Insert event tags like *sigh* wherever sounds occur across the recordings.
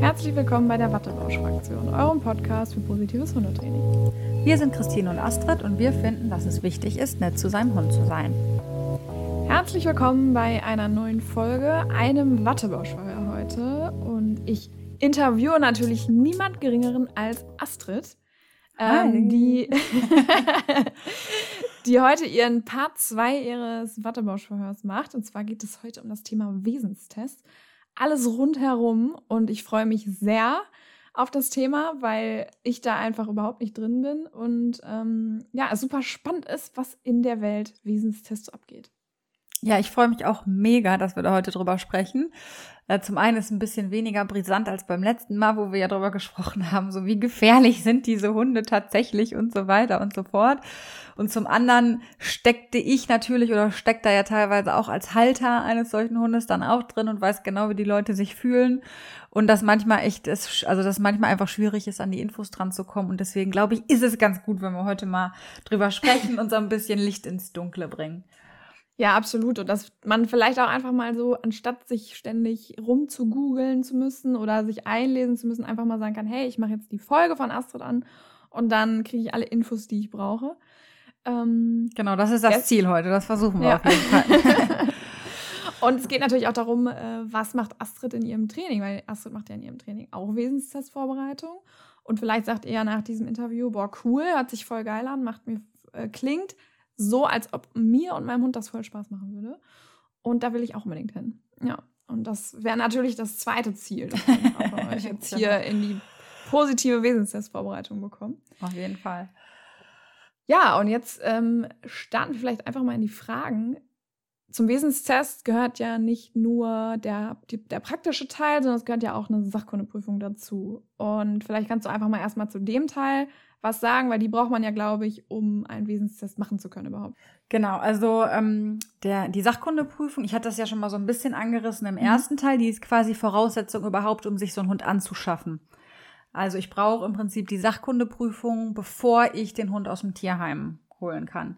Herzlich willkommen bei der Wattebausch-Fraktion, eurem Podcast für positives Hundetraining. Wir sind Christine und Astrid und wir finden, dass es wichtig ist, nett zu seinem Hund zu sein. Herzlich willkommen bei einer neuen Folge, einem Wattebauschfeuer heute. Und ich interviewe natürlich niemand Geringeren als Astrid, ähm, die, *laughs* die heute ihren Part 2 ihres Wattebauschverhörs macht. Und zwar geht es heute um das Thema Wesenstest alles rundherum und ich freue mich sehr auf das Thema, weil ich da einfach überhaupt nicht drin bin und ähm, ja, super spannend ist, was in der Welt Wesenstests abgeht. Ja, ich freue mich auch mega, dass wir da heute drüber sprechen. Äh, zum einen ist es ein bisschen weniger brisant als beim letzten Mal, wo wir ja drüber *laughs* gesprochen haben, so wie gefährlich sind diese Hunde tatsächlich und so weiter und so fort. Und zum anderen steckte ich natürlich oder steckt da ja teilweise auch als Halter eines solchen Hundes dann auch drin und weiß genau, wie die Leute sich fühlen. Und dass manchmal echt ist, also dass manchmal einfach schwierig ist, an die Infos dran zu kommen. Und deswegen glaube ich, ist es ganz gut, wenn wir heute mal drüber sprechen und so ein bisschen Licht ins Dunkle bringen. Ja, absolut. Und dass man vielleicht auch einfach mal so, anstatt sich ständig rum zu googeln zu müssen oder sich einlesen zu müssen, einfach mal sagen kann, hey, ich mache jetzt die Folge von Astrid an und dann kriege ich alle Infos, die ich brauche. Ähm, genau, das ist das jetzt, Ziel heute. Das versuchen wir ja. auf jeden Fall. *laughs* und es geht natürlich auch darum, äh, was macht Astrid in ihrem Training, weil Astrid macht ja in ihrem Training auch Wesenstestvorbereitung. Und vielleicht sagt ihr ja nach diesem Interview, boah, cool, hört sich voll geil an, macht mir, äh, klingt so, als ob mir und meinem Hund das voll Spaß machen würde. Und da will ich auch unbedingt hin. Ja. Und das wäre natürlich das zweite Ziel, dass wir *laughs* euch jetzt hier in die positive Wesenstestvorbereitung bekommen. Auf jeden Fall. Ja, und jetzt ähm, starten wir vielleicht einfach mal in die Fragen. Zum Wesenstest gehört ja nicht nur der, die, der praktische Teil, sondern es gehört ja auch eine Sachkundeprüfung dazu. Und vielleicht kannst du einfach mal erstmal zu dem Teil was sagen, weil die braucht man ja, glaube ich, um einen Wesenstest machen zu können überhaupt. Genau, also ähm, der, die Sachkundeprüfung, ich hatte das ja schon mal so ein bisschen angerissen im mhm. ersten Teil, die ist quasi Voraussetzung überhaupt, um sich so einen Hund anzuschaffen. Also ich brauche im Prinzip die Sachkundeprüfung, bevor ich den Hund aus dem Tierheim holen kann.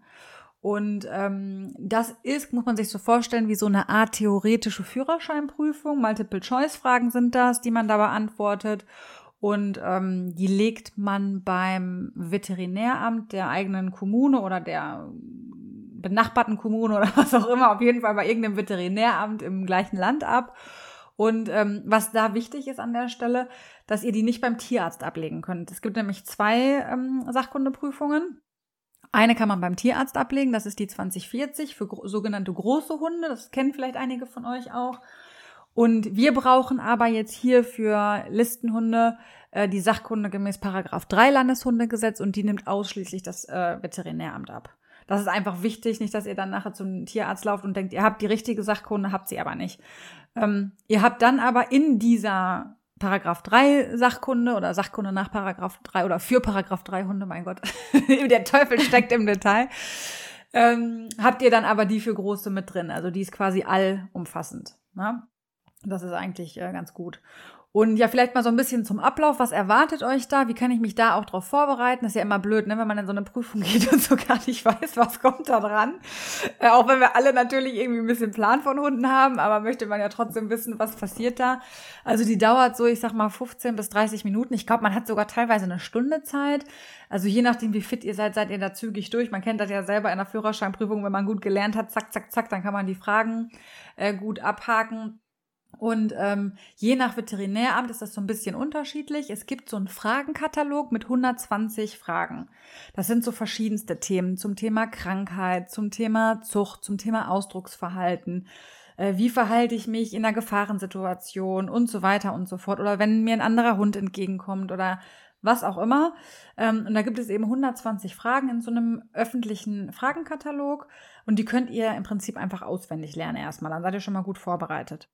Und ähm, das ist, muss man sich so vorstellen, wie so eine Art theoretische Führerscheinprüfung. Multiple-Choice-Fragen sind das, die man da beantwortet. Und ähm, die legt man beim Veterinäramt der eigenen Kommune oder der benachbarten Kommune oder *laughs* was auch immer, auf jeden Fall bei irgendeinem Veterinäramt im gleichen Land ab. Und ähm, was da wichtig ist an der Stelle, dass ihr die nicht beim Tierarzt ablegen könnt. Es gibt nämlich zwei ähm, Sachkundeprüfungen. Eine kann man beim Tierarzt ablegen, das ist die 2040 für sogenannte große Hunde. Das kennen vielleicht einige von euch auch. Und wir brauchen aber jetzt hier für Listenhunde äh, die Sachkunde gemäß Paragraph 3 Landeshundegesetz und die nimmt ausschließlich das äh, Veterinäramt ab. Das ist einfach wichtig, nicht, dass ihr dann nachher zum Tierarzt lauft und denkt, ihr habt die richtige Sachkunde, habt sie aber nicht. Ähm, ihr habt dann aber in dieser Paragraph 3 Sachkunde oder Sachkunde nach Paragraph 3 oder für Paragraph 3 Hunde, mein Gott, *laughs* der Teufel steckt im Detail. Ähm, habt ihr dann aber die für große mit drin. Also die ist quasi allumfassend. Ne? Das ist eigentlich äh, ganz gut. Und ja, vielleicht mal so ein bisschen zum Ablauf. Was erwartet euch da? Wie kann ich mich da auch drauf vorbereiten? Das ist ja immer blöd, ne? wenn man in so eine Prüfung *laughs* geht und so gar nicht weiß, was kommt da dran. Äh, auch wenn wir alle natürlich irgendwie ein bisschen Plan von Hunden haben, aber möchte man ja trotzdem wissen, was passiert da. Also die dauert so, ich sag mal, 15 bis 30 Minuten. Ich glaube, man hat sogar teilweise eine Stunde Zeit. Also je nachdem, wie fit ihr seid, seid ihr da zügig durch. Man kennt das ja selber in der Führerscheinprüfung, wenn man gut gelernt hat, zack, zack, zack, dann kann man die Fragen äh, gut abhaken. Und ähm, je nach Veterinäramt ist das so ein bisschen unterschiedlich. Es gibt so einen Fragenkatalog mit 120 Fragen. Das sind so verschiedenste Themen zum Thema Krankheit, zum Thema Zucht, zum Thema Ausdrucksverhalten. Äh, wie verhalte ich mich in einer Gefahrensituation und so weiter und so fort. Oder wenn mir ein anderer Hund entgegenkommt oder was auch immer. Ähm, und da gibt es eben 120 Fragen in so einem öffentlichen Fragenkatalog. Und die könnt ihr im Prinzip einfach auswendig lernen erstmal. Dann seid ihr schon mal gut vorbereitet.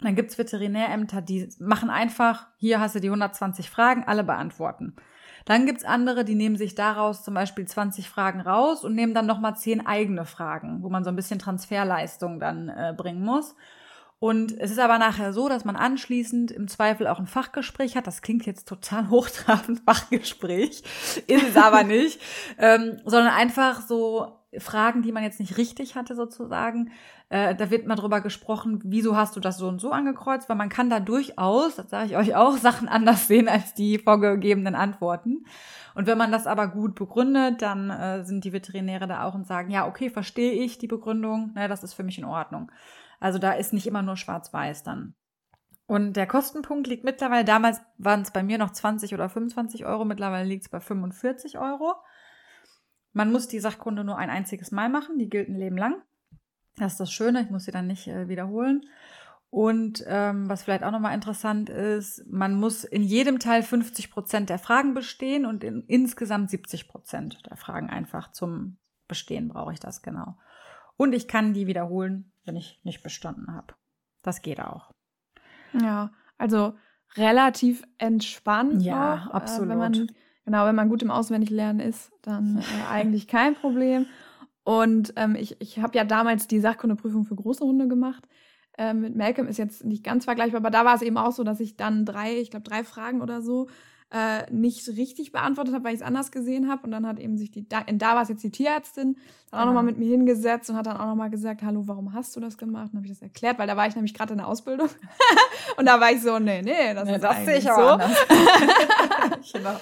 Dann gibt's Veterinärämter, die machen einfach, hier hast du die 120 Fragen, alle beantworten. Dann gibt's andere, die nehmen sich daraus zum Beispiel 20 Fragen raus und nehmen dann nochmal 10 eigene Fragen, wo man so ein bisschen Transferleistung dann äh, bringen muss. Und es ist aber nachher so, dass man anschließend im Zweifel auch ein Fachgespräch hat. Das klingt jetzt total *laughs* hochtrabend, Fachgespräch. Ist es aber nicht. ähm, sondern einfach so Fragen, die man jetzt nicht richtig hatte sozusagen. Äh, da wird mal drüber gesprochen, wieso hast du das so und so angekreuzt, weil man kann da durchaus, das sage ich euch auch, *laughs* Sachen anders sehen als die vorgegebenen Antworten. Und wenn man das aber gut begründet, dann äh, sind die Veterinäre da auch und sagen, ja, okay, verstehe ich die Begründung, ne, das ist für mich in Ordnung. Also da ist nicht immer nur schwarz-weiß dann. Und der Kostenpunkt liegt mittlerweile, damals waren es bei mir noch 20 oder 25 Euro, mittlerweile liegt es bei 45 Euro. Man muss die Sachkunde nur ein einziges Mal machen, die gilt ein Leben lang. Das ist das Schöne, ich muss sie dann nicht äh, wiederholen. Und ähm, was vielleicht auch nochmal interessant ist, man muss in jedem Teil 50 Prozent der Fragen bestehen und in insgesamt 70 Prozent der Fragen einfach zum Bestehen brauche ich das genau. Und ich kann die wiederholen, wenn ich nicht bestanden habe. Das geht auch. Ja, also relativ entspannt. Ja, auch, absolut. Äh, wenn man, genau, wenn man gut im Auswendiglernen ist, dann äh, eigentlich kein Problem. Und ähm, ich, ich habe ja damals die Sachkundeprüfung für große Hunde gemacht. Ähm, mit Malcolm ist jetzt nicht ganz vergleichbar, aber da war es eben auch so, dass ich dann drei, ich glaube drei Fragen oder so äh, nicht richtig beantwortet habe, weil ich es anders gesehen habe. Und dann hat eben sich die, da, da war es jetzt die Tierärztin, dann auch nochmal mit mir hingesetzt und hat dann auch nochmal gesagt, hallo, warum hast du das gemacht? Und habe ich das erklärt, weil da war ich nämlich gerade in der Ausbildung. *laughs* und da war ich so, nee, nee, das nee, ist das sehe ich auch so. *laughs* *laughs* genau.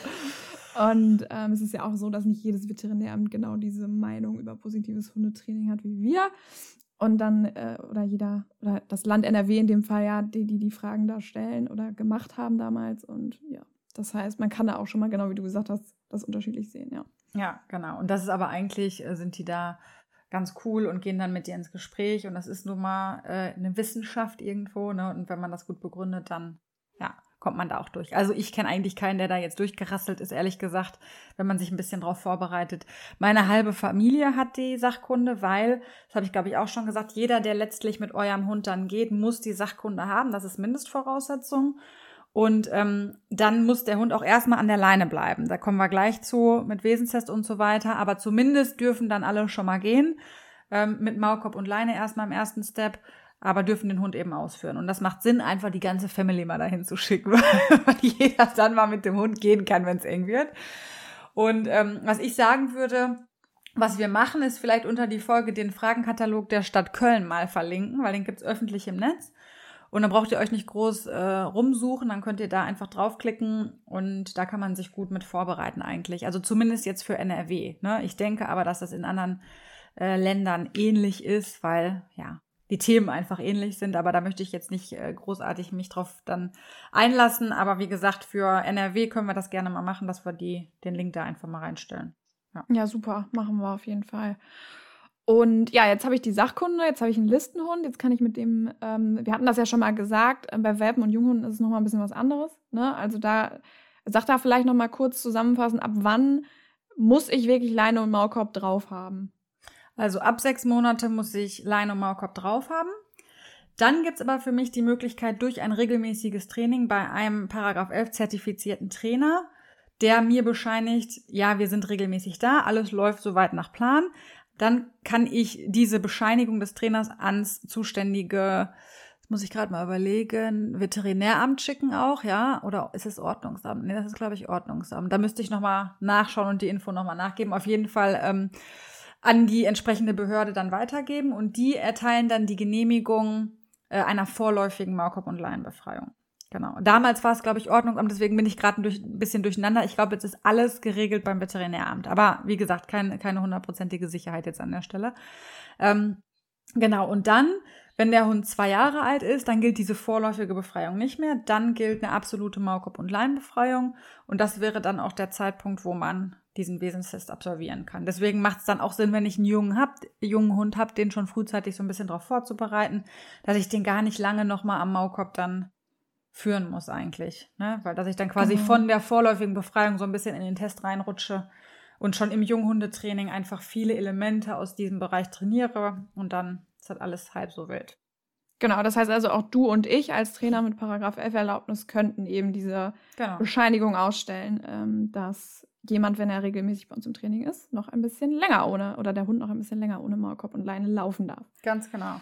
Und ähm, es ist ja auch so, dass nicht jedes Veterinäramt genau diese Meinung über positives Hundetraining hat wie wir. Und dann, äh, oder jeder, oder das Land NRW in dem Fall ja, die, die die Fragen da stellen oder gemacht haben damals. Und ja, das heißt, man kann da auch schon mal, genau wie du gesagt hast, das unterschiedlich sehen, ja. Ja, genau. Und das ist aber eigentlich, äh, sind die da ganz cool und gehen dann mit dir ins Gespräch. Und das ist nun mal äh, eine Wissenschaft irgendwo. Ne? Und wenn man das gut begründet, dann kommt man da auch durch. Also ich kenne eigentlich keinen, der da jetzt durchgerasselt ist, ehrlich gesagt, wenn man sich ein bisschen drauf vorbereitet. Meine halbe Familie hat die Sachkunde, weil, das habe ich glaube ich auch schon gesagt, jeder, der letztlich mit eurem Hund dann geht, muss die Sachkunde haben. Das ist Mindestvoraussetzung. Und ähm, dann muss der Hund auch erstmal an der Leine bleiben. Da kommen wir gleich zu mit Wesenstest und so weiter. Aber zumindest dürfen dann alle schon mal gehen. Ähm, mit Maulkorb und Leine erstmal im ersten Step. Aber dürfen den Hund eben ausführen. Und das macht Sinn, einfach die ganze Family mal dahin zu schicken, *laughs* weil jeder dann mal mit dem Hund gehen kann, wenn es eng wird. Und ähm, was ich sagen würde, was wir machen, ist vielleicht unter die Folge den Fragenkatalog der Stadt Köln mal verlinken, weil den gibt's öffentlich im Netz. Und dann braucht ihr euch nicht groß äh, rumsuchen, dann könnt ihr da einfach draufklicken und da kann man sich gut mit vorbereiten eigentlich. Also zumindest jetzt für NRW. Ne? Ich denke aber, dass das in anderen äh, Ländern ähnlich ist, weil ja die Themen einfach ähnlich sind. Aber da möchte ich jetzt nicht äh, großartig mich drauf dann einlassen. Aber wie gesagt, für NRW können wir das gerne mal machen, dass wir die, den Link da einfach mal reinstellen. Ja, ja super, machen wir auf jeden Fall. Und ja, jetzt habe ich die Sachkunde, jetzt habe ich einen Listenhund, jetzt kann ich mit dem, ähm, wir hatten das ja schon mal gesagt, äh, bei Welpen und Junghunden ist es nochmal ein bisschen was anderes. Ne? Also da, sagt da vielleicht nochmal kurz zusammenfassen, ab wann muss ich wirklich Leine und Maulkorb drauf haben? Also ab sechs Monate muss ich Leine und Maulkorb drauf haben. Dann gibt's aber für mich die Möglichkeit, durch ein regelmäßiges Training bei einem Paragraph 11 zertifizierten Trainer, der mir bescheinigt, ja, wir sind regelmäßig da, alles läuft soweit nach Plan, dann kann ich diese Bescheinigung des Trainers ans zuständige, das muss ich gerade mal überlegen, Veterinäramt schicken auch, ja? Oder ist es Ordnungsamt? Nee, das ist, glaube ich, Ordnungsamt. Da müsste ich nochmal nachschauen und die Info nochmal nachgeben. Auf jeden Fall ähm, an die entsprechende Behörde dann weitergeben und die erteilen dann die Genehmigung äh, einer vorläufigen Maulkorb- und Laienbefreiung. Genau. Damals war es, glaube ich, Ordnungsamt, deswegen bin ich gerade ein, durch, ein bisschen durcheinander. Ich glaube, jetzt ist alles geregelt beim Veterinäramt. Aber wie gesagt, kein, keine hundertprozentige Sicherheit jetzt an der Stelle. Ähm, genau, und dann, wenn der Hund zwei Jahre alt ist, dann gilt diese vorläufige Befreiung nicht mehr. Dann gilt eine absolute Maulkorb- und Leinbefreiung. Und das wäre dann auch der Zeitpunkt, wo man diesen Wesenstest absolvieren kann. Deswegen macht es dann auch Sinn, wenn ich einen jungen, hab, jungen Hund habe, den schon frühzeitig so ein bisschen darauf vorzubereiten, dass ich den gar nicht lange nochmal am Maulkorb dann führen muss eigentlich. Ne? Weil dass ich dann quasi genau. von der vorläufigen Befreiung so ein bisschen in den Test reinrutsche und schon im Junghundetraining einfach viele Elemente aus diesem Bereich trainiere und dann ist das alles halb so wild. Genau, das heißt also auch du und ich als Trainer mit Paragraph 11 Erlaubnis könnten eben diese genau. Bescheinigung ausstellen, ähm, dass jemand, wenn er regelmäßig bei uns im Training ist, noch ein bisschen länger ohne oder der Hund noch ein bisschen länger ohne Maulkorb und Leine laufen darf. Ganz genau.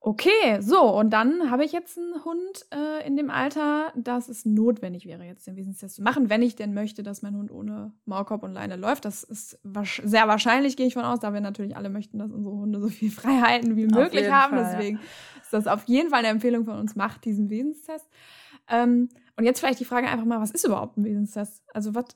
Okay, so, und dann habe ich jetzt einen Hund äh, in dem Alter, dass es notwendig wäre, jetzt den Wesenstest zu machen, wenn ich denn möchte, dass mein Hund ohne Maulkorb und Leine läuft. Das ist sehr wahrscheinlich, gehe ich von aus, da wir natürlich alle möchten, dass unsere Hunde so viel Freiheiten wie möglich haben. Fall, Deswegen ja. ist das auf jeden Fall eine Empfehlung von uns, macht diesen Wesenstest. Ähm, und jetzt vielleicht die Frage einfach mal, was ist überhaupt ein Wesenstest? Also was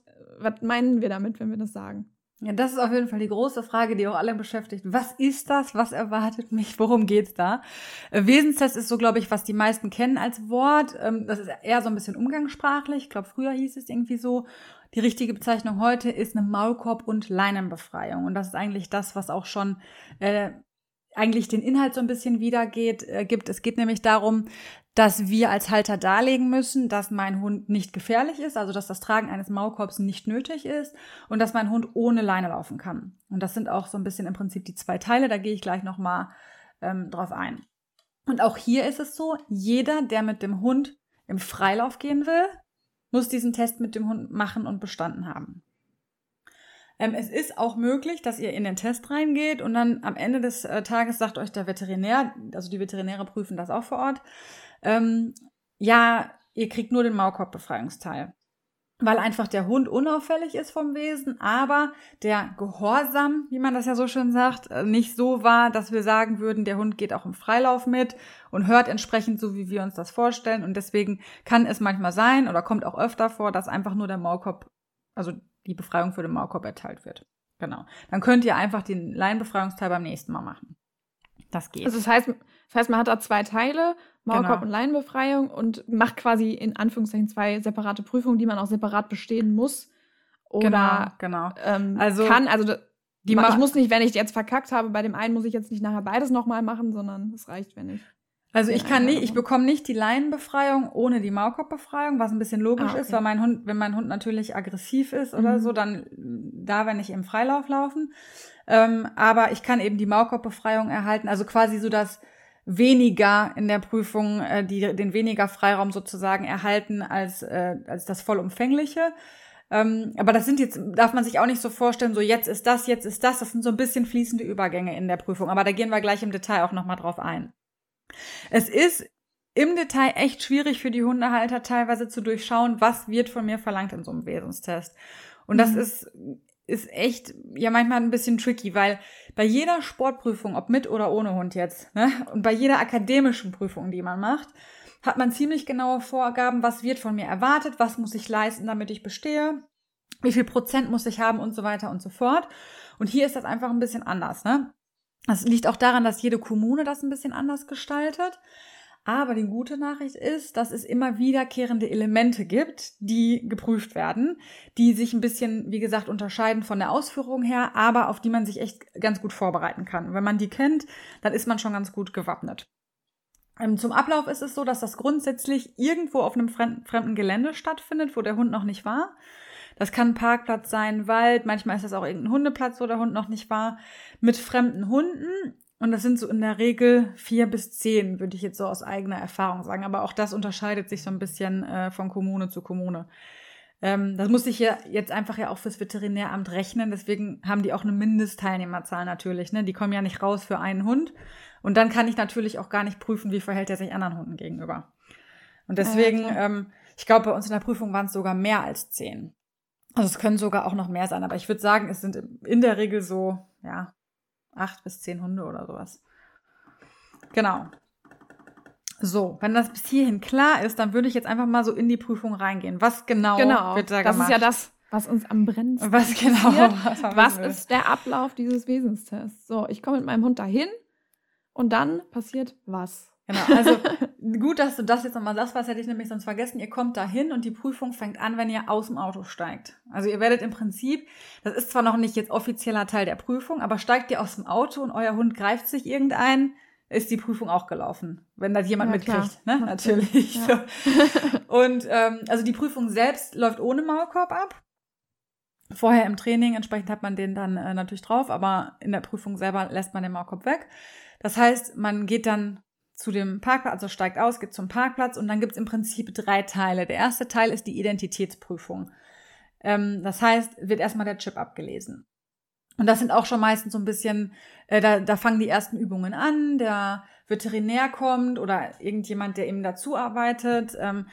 meinen wir damit, wenn wir das sagen? Ja, das ist auf jeden Fall die große Frage, die auch alle beschäftigt. Was ist das? Was erwartet mich? Worum geht's da? Äh, Wesenstest ist so, glaube ich, was die meisten kennen als Wort. Ähm, das ist eher so ein bisschen umgangssprachlich. Ich glaube, früher hieß es irgendwie so. Die richtige Bezeichnung heute ist eine Maulkorb- und Leinenbefreiung. Und das ist eigentlich das, was auch schon äh, eigentlich den Inhalt so ein bisschen wiedergeht, äh, gibt. Es geht nämlich darum, dass wir als Halter darlegen müssen, dass mein Hund nicht gefährlich ist, also dass das Tragen eines Maulkorbs nicht nötig ist und dass mein Hund ohne Leine laufen kann. Und das sind auch so ein bisschen im Prinzip die zwei Teile, da gehe ich gleich nochmal ähm, drauf ein. Und auch hier ist es so, jeder, der mit dem Hund im Freilauf gehen will, muss diesen Test mit dem Hund machen und bestanden haben. Ähm, es ist auch möglich, dass ihr in den Test reingeht und dann am Ende des äh, Tages sagt euch der Veterinär, also die Veterinäre prüfen das auch vor Ort, ähm, ja, ihr kriegt nur den Maulkorbbefreiungsteil. Weil einfach der Hund unauffällig ist vom Wesen, aber der Gehorsam, wie man das ja so schön sagt, äh, nicht so war, dass wir sagen würden, der Hund geht auch im Freilauf mit und hört entsprechend so, wie wir uns das vorstellen. Und deswegen kann es manchmal sein oder kommt auch öfter vor, dass einfach nur der Maulkorb, also die Befreiung für den Maulkorb erteilt wird. Genau. Dann könnt ihr einfach den Laienbefreiungsteil beim nächsten Mal machen. Das geht. Also das heißt, das heißt, man hat da zwei Teile, Maulkorb genau. und Leinenbefreiung und macht quasi in Anführungszeichen zwei separate Prüfungen, die man auch separat bestehen muss. Oder genau, genau. Ähm, also, kann, also die ich muss nicht, wenn ich jetzt verkackt habe, bei dem einen muss ich jetzt nicht nachher beides nochmal machen, sondern es reicht, wenn ich. Also ich kann nicht, ich bekomme nicht die Leinenbefreiung ohne die Maulkorbbefreiung, was ein bisschen logisch ah, okay. ist, weil mein Hund, wenn mein Hund natürlich aggressiv ist oder mhm. so, dann da, wenn ich im Freilauf laufen. Ähm, aber ich kann eben die Maulkorbbefreiung erhalten, also quasi so das weniger in der Prüfung, äh, die, den weniger Freiraum sozusagen erhalten als, äh, als das vollumfängliche. Ähm, aber das sind jetzt, darf man sich auch nicht so vorstellen, so jetzt ist das, jetzt ist das. Das sind so ein bisschen fließende Übergänge in der Prüfung. Aber da gehen wir gleich im Detail auch nochmal drauf ein. Es ist im Detail echt schwierig für die Hundehalter teilweise zu durchschauen, was wird von mir verlangt in so einem Wesenstest. Und das mhm. ist ist echt ja manchmal ein bisschen tricky, weil bei jeder Sportprüfung, ob mit oder ohne Hund jetzt, ne, und bei jeder akademischen Prüfung, die man macht, hat man ziemlich genaue Vorgaben, was wird von mir erwartet, was muss ich leisten, damit ich bestehe, wie viel Prozent muss ich haben und so weiter und so fort. Und hier ist das einfach ein bisschen anders, ne? Das liegt auch daran, dass jede Kommune das ein bisschen anders gestaltet. Aber die gute Nachricht ist, dass es immer wiederkehrende Elemente gibt, die geprüft werden, die sich ein bisschen, wie gesagt, unterscheiden von der Ausführung her, aber auf die man sich echt ganz gut vorbereiten kann. Wenn man die kennt, dann ist man schon ganz gut gewappnet. Ähm, zum Ablauf ist es so, dass das grundsätzlich irgendwo auf einem fremden Gelände stattfindet, wo der Hund noch nicht war. Das kann ein Parkplatz sein, Wald, manchmal ist das auch irgendein Hundeplatz, wo der Hund noch nicht war, mit fremden Hunden und das sind so in der Regel vier bis zehn, würde ich jetzt so aus eigener Erfahrung sagen. Aber auch das unterscheidet sich so ein bisschen äh, von Kommune zu Kommune. Ähm, das muss ich ja jetzt einfach ja auch fürs Veterinäramt rechnen. Deswegen haben die auch eine Mindestteilnehmerzahl natürlich. Ne? Die kommen ja nicht raus für einen Hund. Und dann kann ich natürlich auch gar nicht prüfen, wie verhält er sich anderen Hunden gegenüber. Und deswegen, ja, ähm, ich glaube, bei uns in der Prüfung waren es sogar mehr als zehn. Also es können sogar auch noch mehr sein. Aber ich würde sagen, es sind in der Regel so, ja, acht bis zehn Hunde oder sowas. Genau. So, wenn das bis hierhin klar ist, dann würde ich jetzt einfach mal so in die Prüfung reingehen. Was genau, genau wird da das gemacht? Das ist ja das, was uns am brennendsten Was genau? *laughs* Was, was ist der Ablauf dieses Wesenstests? So, ich komme mit meinem Hund dahin und dann passiert was? Genau, also *laughs* gut, dass du das jetzt nochmal sagst, was hätte ich nämlich sonst vergessen. Ihr kommt dahin und die Prüfung fängt an, wenn ihr aus dem Auto steigt. Also ihr werdet im Prinzip, das ist zwar noch nicht jetzt offizieller Teil der Prüfung, aber steigt ihr aus dem Auto und euer Hund greift sich irgendein, ist die Prüfung auch gelaufen, wenn das jemand ja, mitkriegt, ne? Natürlich. Ja. Und ähm, also die Prüfung selbst läuft ohne Maulkorb ab. Vorher im Training, entsprechend hat man den dann äh, natürlich drauf, aber in der Prüfung selber lässt man den Maulkorb weg. Das heißt, man geht dann zu dem Parkplatz, also steigt aus, geht zum Parkplatz und dann gibt es im Prinzip drei Teile. Der erste Teil ist die Identitätsprüfung. Ähm, das heißt, wird erstmal der Chip abgelesen. Und das sind auch schon meistens so ein bisschen, äh, da, da fangen die ersten Übungen an, der Veterinär kommt oder irgendjemand, der eben dazu arbeitet. Ähm,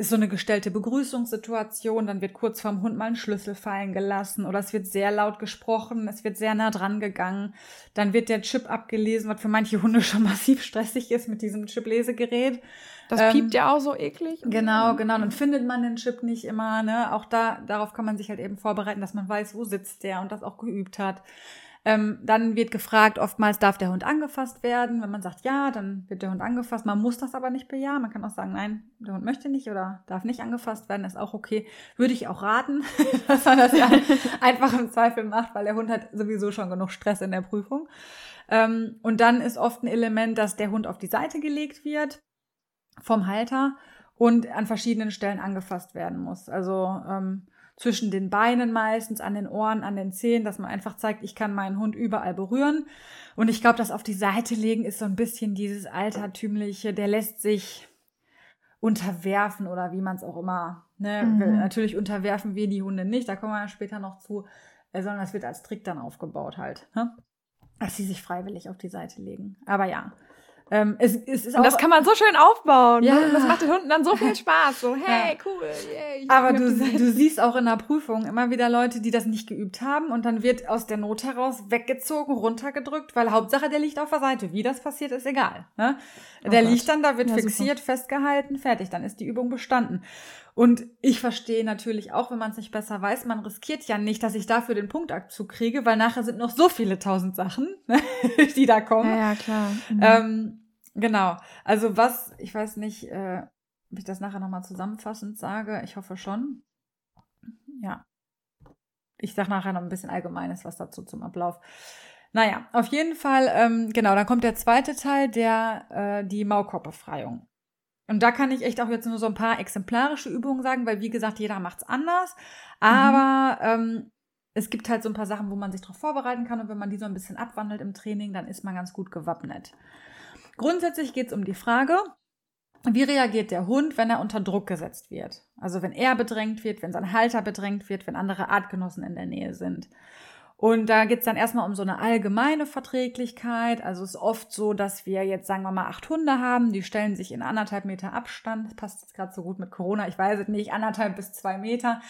ist so eine gestellte Begrüßungssituation, dann wird kurz vorm Hund mal ein Schlüssel fallen gelassen oder es wird sehr laut gesprochen, es wird sehr nah dran gegangen, dann wird der Chip abgelesen, was für manche Hunde *laughs* schon massiv stressig ist mit diesem Chip-Lesegerät. Das ähm, piept ja auch so eklig. Genau, genau. Dann findet man den Chip nicht immer. Ne? Auch da, darauf kann man sich halt eben vorbereiten, dass man weiß, wo sitzt der und das auch geübt hat. Ähm, dann wird gefragt, oftmals darf der Hund angefasst werden. Wenn man sagt ja, dann wird der Hund angefasst. Man muss das aber nicht bejahen. Man kann auch sagen, nein, der Hund möchte nicht oder darf nicht angefasst werden. ist auch okay. Würde ich auch raten, *laughs* dass man das ja *laughs* einfach im Zweifel macht, weil der Hund hat sowieso schon genug Stress in der Prüfung. Ähm, und dann ist oft ein Element, dass der Hund auf die Seite gelegt wird vom Halter und an verschiedenen Stellen angefasst werden muss. Also ähm, zwischen den Beinen meistens, an den Ohren, an den Zehen, dass man einfach zeigt, ich kann meinen Hund überall berühren. Und ich glaube, das auf die Seite legen ist so ein bisschen dieses altertümliche, der lässt sich unterwerfen oder wie man es auch immer, ne? Mhm. Natürlich unterwerfen wir die Hunde nicht, da kommen wir ja später noch zu, äh, sondern das wird als Trick dann aufgebaut halt, ne? Dass sie sich freiwillig auf die Seite legen. Aber ja, ähm, es, es ist auch, und das kann man so schön aufbauen. Ja. Ne? Das macht den Hunden dann so viel Spaß. So, hey, ja. cool. Yeah, Aber du, du siehst auch in der Prüfung immer wieder Leute, die das nicht geübt haben und dann wird aus der Not heraus weggezogen, runtergedrückt, weil Hauptsache der liegt auf der Seite. Wie das passiert, ist egal. Ne? Oh der Gott. liegt dann, da wird ja, fixiert, super. festgehalten, fertig. Dann ist die Übung bestanden. Und ich verstehe natürlich auch, wenn man es nicht besser weiß, man riskiert ja nicht, dass ich dafür den Punktabzug kriege, weil nachher sind noch so viele tausend Sachen, *laughs* die da kommen. Ja, ja klar. Mhm. Ähm, Genau. Also was, ich weiß nicht, äh, ob ich das nachher nochmal zusammenfassend sage. Ich hoffe schon. Ja. Ich sage nachher noch ein bisschen Allgemeines was dazu zum Ablauf. Naja, auf jeden Fall, ähm, genau, dann kommt der zweite Teil, der äh, die Maulkorbbefreiung. Und da kann ich echt auch jetzt nur so ein paar exemplarische Übungen sagen, weil wie gesagt, jeder macht's anders. Aber mhm. ähm, es gibt halt so ein paar Sachen, wo man sich darauf vorbereiten kann und wenn man die so ein bisschen abwandelt im Training, dann ist man ganz gut gewappnet. Grundsätzlich geht es um die Frage, wie reagiert der Hund, wenn er unter Druck gesetzt wird? Also wenn er bedrängt wird, wenn sein Halter bedrängt wird, wenn andere Artgenossen in der Nähe sind. Und da geht's dann erstmal um so eine allgemeine Verträglichkeit. Also es ist oft so, dass wir jetzt, sagen wir mal, acht Hunde haben, die stellen sich in anderthalb Meter Abstand. Das passt jetzt gerade so gut mit Corona, ich weiß es nicht, anderthalb bis zwei Meter.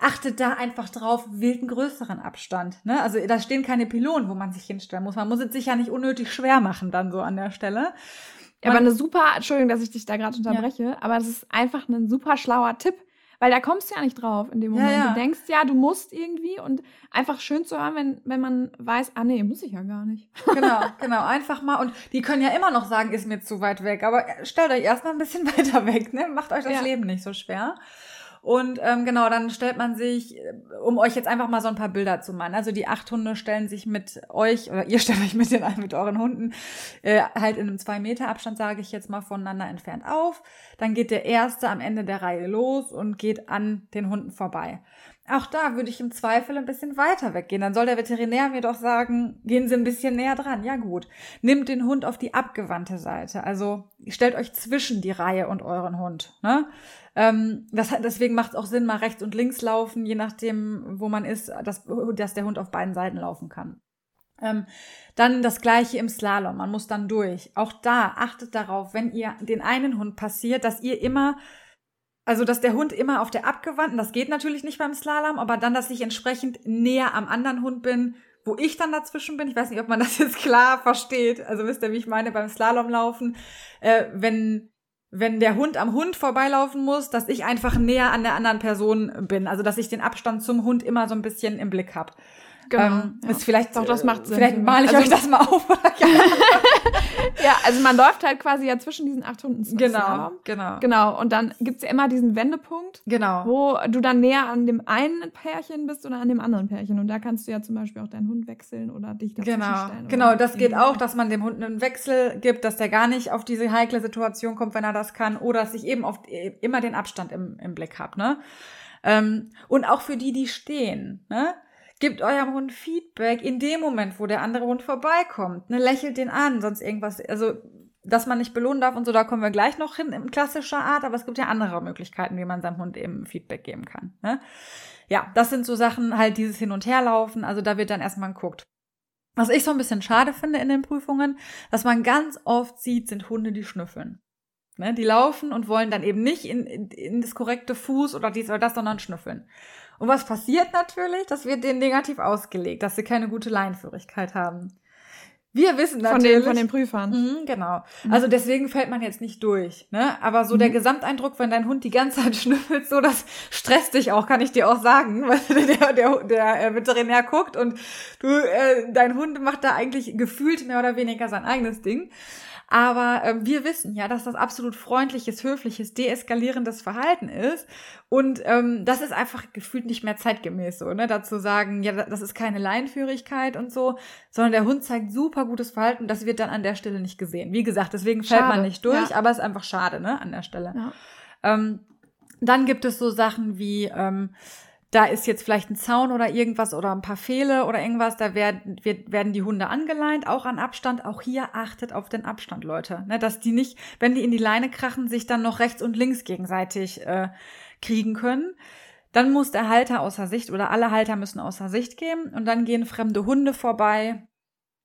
Achtet da einfach drauf, wählt einen größeren Abstand. Ne? Also da stehen keine Pylonen, wo man sich hinstellen muss. Man muss es sich ja nicht unnötig schwer machen dann so an der Stelle. Man, aber eine super, Entschuldigung, dass ich dich da gerade unterbreche, ja. aber das ist einfach ein super schlauer Tipp weil da kommst du ja nicht drauf in dem Moment. Ja, ja. Du denkst ja, du musst irgendwie und einfach schön zu hören, wenn, wenn man weiß, ah nee, muss ich ja gar nicht. *laughs* Genau, genau, einfach mal. Und die können ja immer noch sagen, ist mir zu weit weg. Aber stellt euch erstmal ein bisschen *laughs* weiter weg, ne? Macht euch das ja. Leben nicht so schwer. Und ähm, genau, dann stellt man sich, um euch jetzt einfach mal so ein paar Bilder zu machen. Also die acht Hunde stellen sich mit euch, oder ihr *laughs* stellt euch mit, den, mit euren Hunden äh, halt in einem zwei Meter Abstand, sage ich jetzt mal, voneinander entfernt auf. Dann geht der erste am Ende der Reihe los und geht an den Hunden vorbei. Auch da würde ich im Zweifel ein bisschen weiter weggehen. Dann soll der Veterinär mir doch sagen, gehen Sie ein bisschen näher dran. Ja gut. Nimmt den Hund auf die abgewandte Seite. Also stellt euch zwischen die Reihe und euren Hund. Ne? Ähm, das, deswegen macht es auch Sinn, mal rechts und links laufen, je nachdem, wo man ist, dass, dass der Hund auf beiden Seiten laufen kann. Ähm, dann das gleiche im Slalom. Man muss dann durch. Auch da achtet darauf, wenn ihr den einen Hund passiert, dass ihr immer, also dass der Hund immer auf der abgewandten, das geht natürlich nicht beim Slalom, aber dann, dass ich entsprechend näher am anderen Hund bin, wo ich dann dazwischen bin. Ich weiß nicht, ob man das jetzt klar versteht. Also wisst ihr, wie ich meine beim Slalomlaufen, äh, wenn wenn der Hund am Hund vorbeilaufen muss, dass ich einfach näher an der anderen Person bin. Also dass ich den Abstand zum Hund immer so ein bisschen im Blick habe. Genau. Ähm, ja. Ist vielleicht auch das macht Sinn. Vielleicht male ich also, euch das mal auf. *laughs* ja, also man läuft halt quasi ja zwischen diesen acht Hunden Genau, Slalom. genau. Genau. Und dann gibt's ja immer diesen Wendepunkt, genau. wo du dann näher an dem einen Pärchen bist oder an dem anderen Pärchen. Und da kannst du ja zum Beispiel auch deinen Hund wechseln oder dich dazwischen genau. stellen. Genau, das geht auch, dass man dem Hund einen Wechsel gibt, dass der gar nicht auf diese heikle Situation kommt, wenn er das kann, oder dass ich eben oft immer den Abstand im, im Blick habe. Ne? Ähm, und auch für die, die stehen. Ne? Gebt eurem Hund Feedback in dem Moment, wo der andere Hund vorbeikommt. Ne, lächelt den an, sonst irgendwas. Also dass man nicht belohnen darf und so, da kommen wir gleich noch hin in klassischer Art, aber es gibt ja andere Möglichkeiten, wie man seinem Hund eben Feedback geben kann. Ne? Ja, das sind so Sachen, halt dieses Hin- und Herlaufen, also da wird dann erstmal geguckt. Was ich so ein bisschen schade finde in den Prüfungen, dass man ganz oft sieht, sind Hunde, die schnüffeln. Ne, die laufen und wollen dann eben nicht in, in das korrekte Fuß oder dies oder das, sondern schnüffeln. Und was passiert natürlich? Das wird denen negativ ausgelegt, dass sie keine gute Leinführigkeit haben. Wir wissen natürlich. Von den, von den Prüfern. Mhm, genau. Mhm. Also deswegen fällt man jetzt nicht durch. Ne? Aber so mhm. der Gesamteindruck, wenn dein Hund die ganze Zeit *laughs* schnüffelt, so das stresst dich auch, kann ich dir auch sagen, *laughs* weil der, der, der äh, Veterinär guckt und du, äh, dein Hund macht da eigentlich gefühlt mehr oder weniger sein eigenes Ding. Aber äh, wir wissen ja, dass das absolut freundliches, höfliches, deeskalierendes Verhalten ist. Und ähm, das ist einfach gefühlt nicht mehr zeitgemäß so, ne? Dazu sagen, ja, das ist keine Leinführigkeit und so, sondern der Hund zeigt super gutes Verhalten. Das wird dann an der Stelle nicht gesehen. Wie gesagt, deswegen fällt schade, man nicht durch, ja. aber es ist einfach schade, ne, an der Stelle. Ja. Ähm, dann gibt es so Sachen wie, ähm, da ist jetzt vielleicht ein Zaun oder irgendwas oder ein paar Pfähle oder irgendwas, da werden, wird, werden die Hunde angeleint, auch an Abstand. Auch hier achtet auf den Abstand, Leute. Ne, dass die nicht, wenn die in die Leine krachen, sich dann noch rechts und links gegenseitig äh, kriegen können. Dann muss der Halter außer Sicht oder alle Halter müssen außer Sicht gehen und dann gehen fremde Hunde vorbei,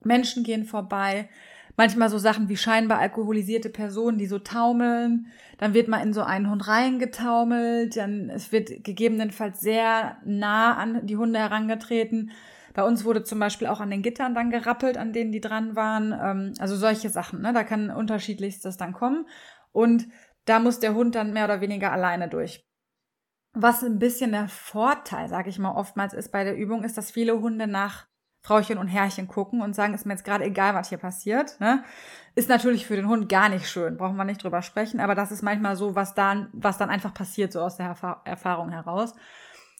Menschen gehen vorbei manchmal so Sachen wie scheinbar alkoholisierte Personen, die so taumeln. Dann wird mal in so einen Hund reingetaumelt. Dann es wird gegebenenfalls sehr nah an die Hunde herangetreten. Bei uns wurde zum Beispiel auch an den Gittern dann gerappelt, an denen die dran waren. Ähm, also solche Sachen. Ne? Da kann unterschiedlichstes dann kommen. Und da muss der Hund dann mehr oder weniger alleine durch. Was ein bisschen der Vorteil, sage ich mal, oftmals ist bei der Übung, ist, dass viele Hunde nach Frauchen und Herrchen gucken und sagen, ist mir jetzt gerade egal, was hier passiert. Ne? Ist natürlich für den Hund gar nicht schön, brauchen wir nicht drüber sprechen, aber das ist manchmal so, was dann, was dann einfach passiert, so aus der Erfa Erfahrung heraus.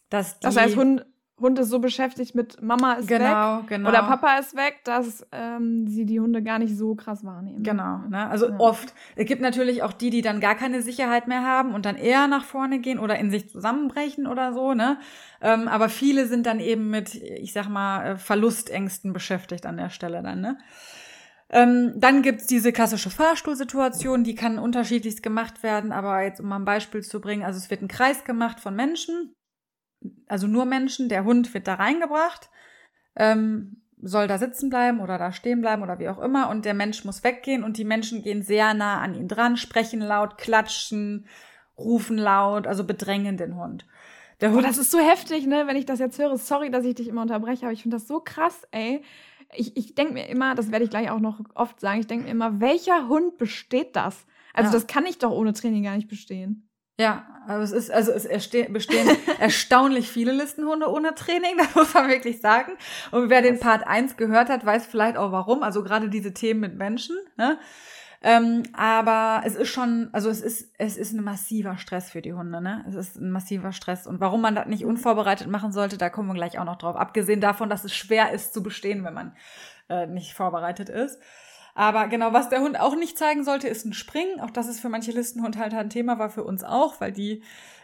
Dass die, das heißt, Hund, Hund ist so beschäftigt mit Mama ist genau, weg genau. oder Papa ist weg, dass ähm, sie die Hunde gar nicht so krass wahrnehmen. Genau, ne? also ja. oft. Es gibt natürlich auch die, die dann gar keine Sicherheit mehr haben und dann eher nach vorne gehen oder in sich zusammenbrechen oder so. Ne? Ähm, aber viele sind dann eben mit, ich sag mal, äh, Verlustängsten beschäftigt an der Stelle dann. Ne? Ähm, dann gibt's diese klassische Fahrstuhlsituation, die kann unterschiedlichst gemacht werden, aber jetzt um mal ein Beispiel zu bringen, also es wird ein Kreis gemacht von Menschen also nur Menschen, der Hund wird da reingebracht, ähm, soll da sitzen bleiben oder da stehen bleiben oder wie auch immer und der Mensch muss weggehen und die Menschen gehen sehr nah an ihn dran, sprechen laut, klatschen, rufen laut, also bedrängen den Hund. Der Hund oh, das ist so heftig, ne, wenn ich das jetzt höre. Sorry, dass ich dich immer unterbreche, aber ich finde das so krass, ey. Ich, ich denke mir immer, das werde ich gleich auch noch oft sagen, ich denke mir immer, welcher Hund besteht das? Also ja. das kann ich doch ohne Training gar nicht bestehen. Ja, aber es ist, also es bestehen *laughs* erstaunlich viele Listenhunde ohne Training, *laughs* das muss man wirklich sagen. Und wer den Part 1 gehört hat, weiß vielleicht auch warum. Also gerade diese Themen mit Menschen. Ne? Ähm, aber es ist schon, also es ist, es ist ein massiver Stress für die Hunde, ne? Es ist ein massiver Stress. Und warum man das nicht unvorbereitet machen sollte, da kommen wir gleich auch noch drauf. Abgesehen davon, dass es schwer ist zu bestehen, wenn man äh, nicht vorbereitet ist. Aber genau, was der Hund auch nicht zeigen sollte, ist ein Springen. Auch das ist für manche Listenhundhalter ein Thema, war für uns auch, weil die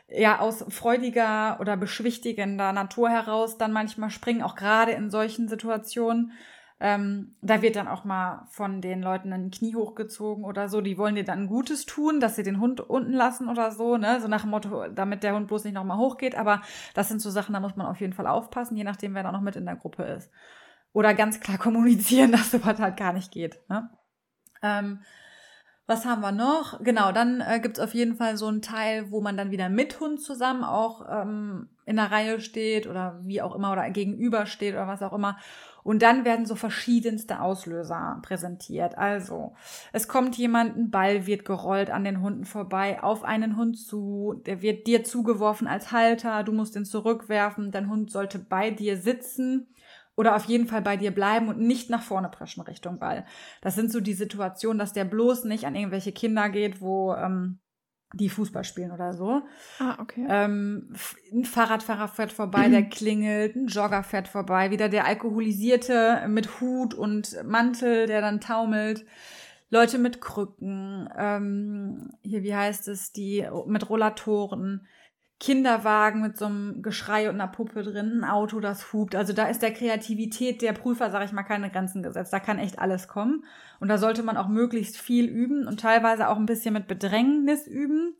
ja aus freudiger oder beschwichtigender Natur heraus dann manchmal springen, auch gerade in solchen Situationen. Ähm, da wird dann auch mal von den Leuten ein Knie hochgezogen oder so. Die wollen dir dann Gutes tun, dass sie den Hund unten lassen oder so, ne? So nach dem Motto, damit der Hund bloß nicht nochmal hochgeht. Aber das sind so Sachen, da muss man auf jeden Fall aufpassen, je nachdem, wer da noch mit in der Gruppe ist oder ganz klar kommunizieren, *laughs* dass sowas halt gar nicht geht. Ne? Ähm, was haben wir noch? Genau, dann äh, gibt es auf jeden Fall so einen Teil, wo man dann wieder mit Hund zusammen auch ähm, in der Reihe steht oder wie auch immer oder gegenüber steht oder was auch immer. Und dann werden so verschiedenste Auslöser präsentiert. Also, es kommt jemand, ein Ball wird gerollt an den Hunden vorbei, auf einen Hund zu, der wird dir zugeworfen als Halter, du musst ihn zurückwerfen, dein Hund sollte bei dir sitzen oder auf jeden Fall bei dir bleiben und nicht nach vorne preschen Richtung Ball. Das sind so die Situationen, dass der bloß nicht an irgendwelche Kinder geht, wo ähm, die Fußball spielen oder so. Ah, okay. Ähm, ein Fahrradfahrer fährt vorbei, der *clears throat* klingelt, ein Jogger fährt vorbei, wieder der Alkoholisierte mit Hut und Mantel, der dann taumelt. Leute mit Krücken, ähm, hier, wie heißt es, die mit Rollatoren Kinderwagen mit so einem Geschrei und einer Puppe drin, ein Auto, das hupt. Also da ist der Kreativität der Prüfer, sage ich mal, keine Grenzen gesetzt. Da kann echt alles kommen. Und da sollte man auch möglichst viel üben und teilweise auch ein bisschen mit Bedrängnis üben.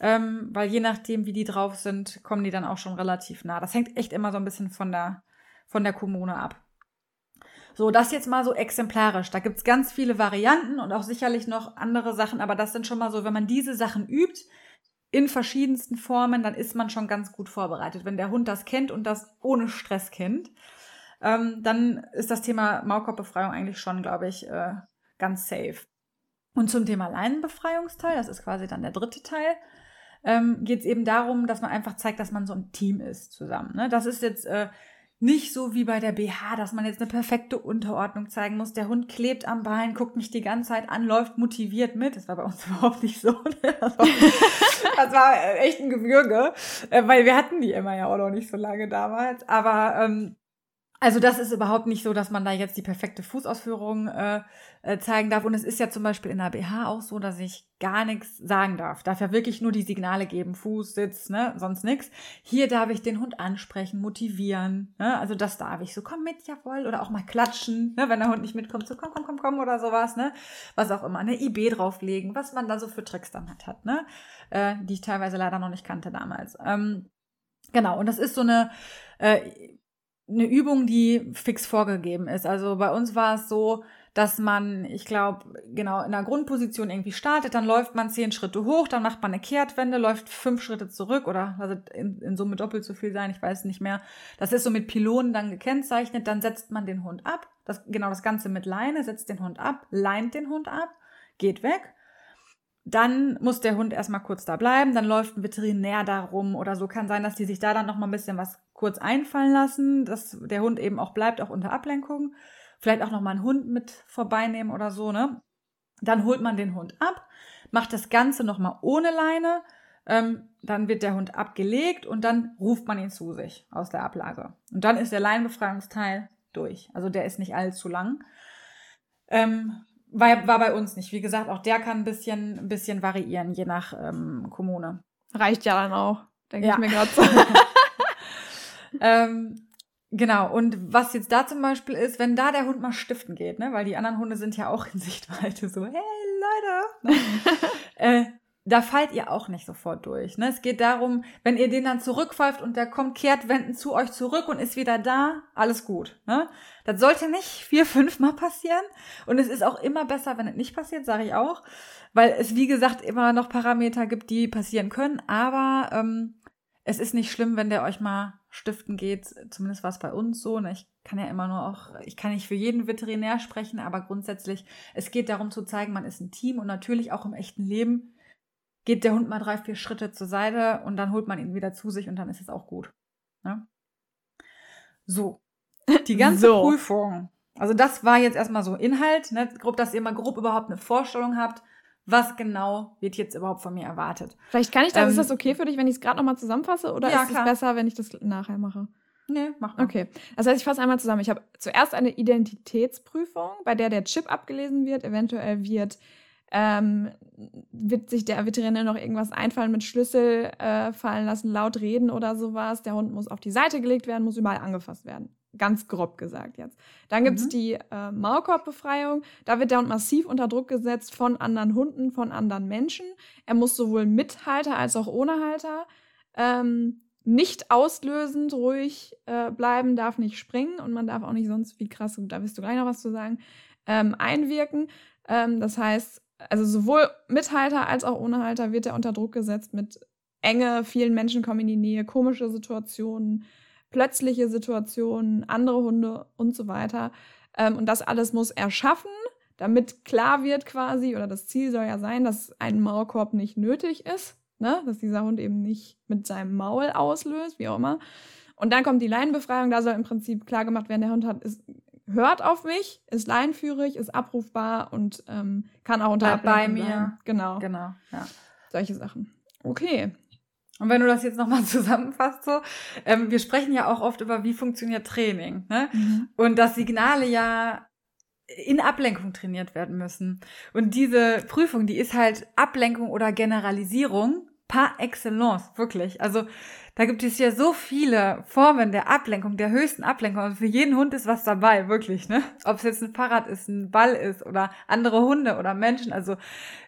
Ähm, weil je nachdem, wie die drauf sind, kommen die dann auch schon relativ nah. Das hängt echt immer so ein bisschen von der, von der Kommune ab. So, das jetzt mal so exemplarisch. Da gibt's ganz viele Varianten und auch sicherlich noch andere Sachen, aber das sind schon mal so, wenn man diese Sachen übt, in verschiedensten Formen, dann ist man schon ganz gut vorbereitet. Wenn der Hund das kennt und das ohne Stress kennt, ähm, dann ist das Thema Maulkorbbefreiung eigentlich schon, glaube ich, äh, ganz safe. Und zum Thema Leinenbefreiungsteil, das ist quasi dann der dritte Teil, ähm, geht es eben darum, dass man einfach zeigt, dass man so ein Team ist zusammen. Ne? Das ist jetzt äh, nicht so wie bei der BH, dass man jetzt eine perfekte Unterordnung zeigen muss. Der Hund klebt am Bein, guckt mich die ganze Zeit an, läuft motiviert mit. Das war bei uns *laughs* überhaupt nicht so. Das war, *laughs* das war echt ein Gewürge, äh, weil wir hatten die immer ja auch noch nicht so lange damals. Aber ähm, also das ist überhaupt nicht so, dass man da jetzt die perfekte Fußausführung äh, äh, zeigen darf. Und es ist ja zum Beispiel in der BH auch so, dass ich gar nichts sagen darf. Darf ja wirklich nur die Signale geben, Fuß, Sitz, ne, sonst nichts. Hier darf ich den Hund ansprechen, motivieren. Ne? Also das darf ich so, komm mit, jawohl. Oder auch mal klatschen, ne? wenn der Hund nicht mitkommt, so komm, komm, komm, komm oder sowas. Ne? Was auch immer, eine IB drauflegen, was man da so für Tricks damit hat, ne? Äh, die ich teilweise leider noch nicht kannte damals. Ähm, genau, und das ist so eine... Äh, eine Übung, die fix vorgegeben ist. Also bei uns war es so, dass man, ich glaube, genau in der Grundposition irgendwie startet, dann läuft man zehn Schritte hoch, dann macht man eine Kehrtwende, läuft fünf Schritte zurück oder also in, in Summe doppelt so viel sein, ich weiß nicht mehr. Das ist so mit Pylonen dann gekennzeichnet, dann setzt man den Hund ab, das, genau das Ganze mit Leine, setzt den Hund ab, leint den Hund ab, geht weg dann muss der Hund erstmal kurz da bleiben, dann läuft ein Veterinär da rum oder so. Kann sein, dass die sich da dann noch mal ein bisschen was kurz einfallen lassen, dass der Hund eben auch bleibt, auch unter Ablenkung. Vielleicht auch noch mal einen Hund mit vorbeinehmen oder so, ne? Dann holt man den Hund ab, macht das Ganze noch mal ohne Leine. Ähm, dann wird der Hund abgelegt und dann ruft man ihn zu sich aus der Ablage. Und dann ist der Leinenbefreiungsteil durch. Also der ist nicht allzu lang. Ähm, war, war bei uns nicht. Wie gesagt, auch der kann ein bisschen, ein bisschen variieren, je nach ähm, Kommune. Reicht ja dann auch, denke ja. ich mir gerade *laughs* so. Ähm, genau, und was jetzt da zum Beispiel ist, wenn da der Hund mal stiften geht, ne, weil die anderen Hunde sind ja auch in *laughs* Sichtweite so, hey Leute, ne? *laughs* äh, da fallt ihr auch nicht sofort durch. Ne? Es geht darum, wenn ihr den dann zurückpfeift und der kommt, kehrt, wenden zu euch zurück und ist wieder da, alles gut. Ne? Das sollte nicht vier, fünf Mal passieren. Und es ist auch immer besser, wenn es nicht passiert, sage ich auch. Weil es, wie gesagt, immer noch Parameter gibt, die passieren können. Aber ähm, es ist nicht schlimm, wenn der euch mal stiften geht. Zumindest war es bei uns so. Ne? Ich kann ja immer nur auch, ich kann nicht für jeden Veterinär sprechen, aber grundsätzlich, es geht darum zu zeigen, man ist ein Team und natürlich auch im echten Leben geht der Hund mal drei, vier Schritte zur Seite und dann holt man ihn wieder zu sich und dann ist es auch gut. Ne? So. Die ganze so. Prüfung. Also das war jetzt erstmal so Inhalt, ne? grob, dass ihr mal grob überhaupt eine Vorstellung habt, was genau wird jetzt überhaupt von mir erwartet. Vielleicht kann ich das, ähm, ist das okay für dich, wenn ich es gerade nochmal zusammenfasse oder ja, ist es besser, wenn ich das nachher mache? Nee, mach mal. Okay. Das heißt, ich fasse einmal zusammen. Ich habe zuerst eine Identitätsprüfung, bei der der Chip abgelesen wird. Eventuell wird ähm, wird sich der Veterinär noch irgendwas einfallen mit Schlüssel äh, fallen lassen, laut reden oder sowas. Der Hund muss auf die Seite gelegt werden, muss überall angefasst werden. Ganz grob gesagt jetzt. Dann gibt es mhm. die äh, Maulkorbbefreiung. Da wird der Hund massiv unter Druck gesetzt von anderen Hunden, von anderen Menschen. Er muss sowohl mit Halter als auch ohne Halter ähm, nicht auslösend ruhig äh, bleiben, darf nicht springen und man darf auch nicht sonst, wie krass, da wirst du gleich noch was zu sagen, ähm, einwirken. Ähm, das heißt, also sowohl mit Halter als auch ohne Halter wird er unter Druck gesetzt mit Enge, vielen Menschen kommen in die Nähe, komische Situationen, plötzliche Situationen, andere Hunde und so weiter. Ähm, und das alles muss er schaffen, damit klar wird quasi, oder das Ziel soll ja sein, dass ein Maulkorb nicht nötig ist, ne? dass dieser Hund eben nicht mit seinem Maul auslöst, wie auch immer. Und dann kommt die Leinenbefreiung, da soll im Prinzip klar gemacht werden, der Hund hat, ist hört auf mich, ist leinführig, ist abrufbar und ähm, kann auch unter bei mir. Sein. Genau. Genau, ja. Solche Sachen. Okay. Und wenn du das jetzt nochmal *laughs* zusammenfasst, so, ähm, wir sprechen ja auch oft über, wie funktioniert Training, ne? Mhm. Und dass Signale ja in Ablenkung trainiert werden müssen. Und diese Prüfung, die ist halt Ablenkung oder Generalisierung par excellence, wirklich. Also da gibt es ja so viele Formen der Ablenkung, der höchsten Ablenkung. Also für jeden Hund ist was dabei, wirklich, ne? Ob es jetzt ein Fahrrad ist, ein Ball ist oder andere Hunde oder Menschen. Also,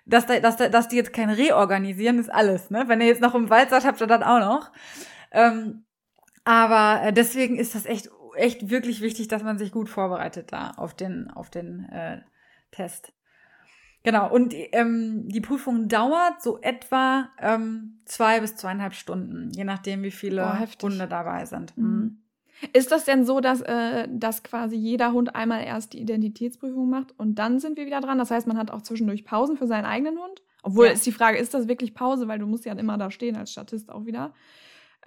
dass, da, dass, da, dass die jetzt kein Reorganisieren, ist alles, ne? Wenn ihr jetzt noch im Wald seid, habt ihr das auch noch. Ähm, aber äh, deswegen ist das echt, echt wirklich wichtig, dass man sich gut vorbereitet da auf den, auf den äh, Test. Genau, und ähm, die Prüfung dauert so etwa ähm, zwei bis zweieinhalb Stunden, je nachdem, wie viele oh, Hunde dabei sind. Mhm. mhm. Ist das denn so, dass, äh, dass quasi jeder Hund einmal erst die Identitätsprüfung macht und dann sind wir wieder dran? Das heißt, man hat auch zwischendurch Pausen für seinen eigenen Hund? Obwohl ja. ist die Frage, ist das wirklich Pause? Weil du musst ja immer da stehen als Statist auch wieder.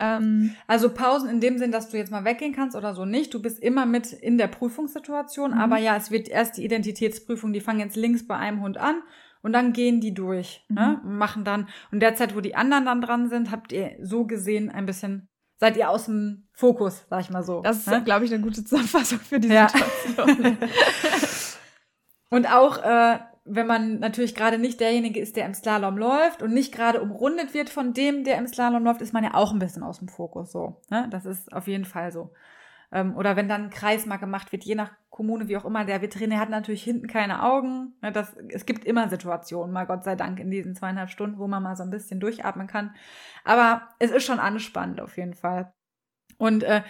Ähm, also Pausen in dem Sinn, dass du jetzt mal weggehen kannst oder so nicht. Du bist immer mit in der Prüfungssituation, mhm. aber ja, es wird erst die Identitätsprüfung, die fangen jetzt links bei einem Hund an und dann gehen die durch, mhm. ne? machen dann, und derzeit, wo die anderen dann dran sind, habt ihr so gesehen ein bisschen, seid ihr aus dem Fokus, sag ich mal so. Das ist, ne? glaube ich, eine gute Zusammenfassung für die ja. Situation. *laughs* und auch, äh, wenn man natürlich gerade nicht derjenige ist, der im Slalom läuft und nicht gerade umrundet wird von dem, der im Slalom läuft, ist man ja auch ein bisschen aus dem Fokus. So, ne? Das ist auf jeden Fall so. Ähm, oder wenn dann ein Kreis mal gemacht wird, je nach Kommune, wie auch immer, der Veterinär hat natürlich hinten keine Augen. Ne? Das, es gibt immer Situationen, mal Gott sei Dank, in diesen zweieinhalb Stunden, wo man mal so ein bisschen durchatmen kann. Aber es ist schon anspannend auf jeden Fall. Und äh,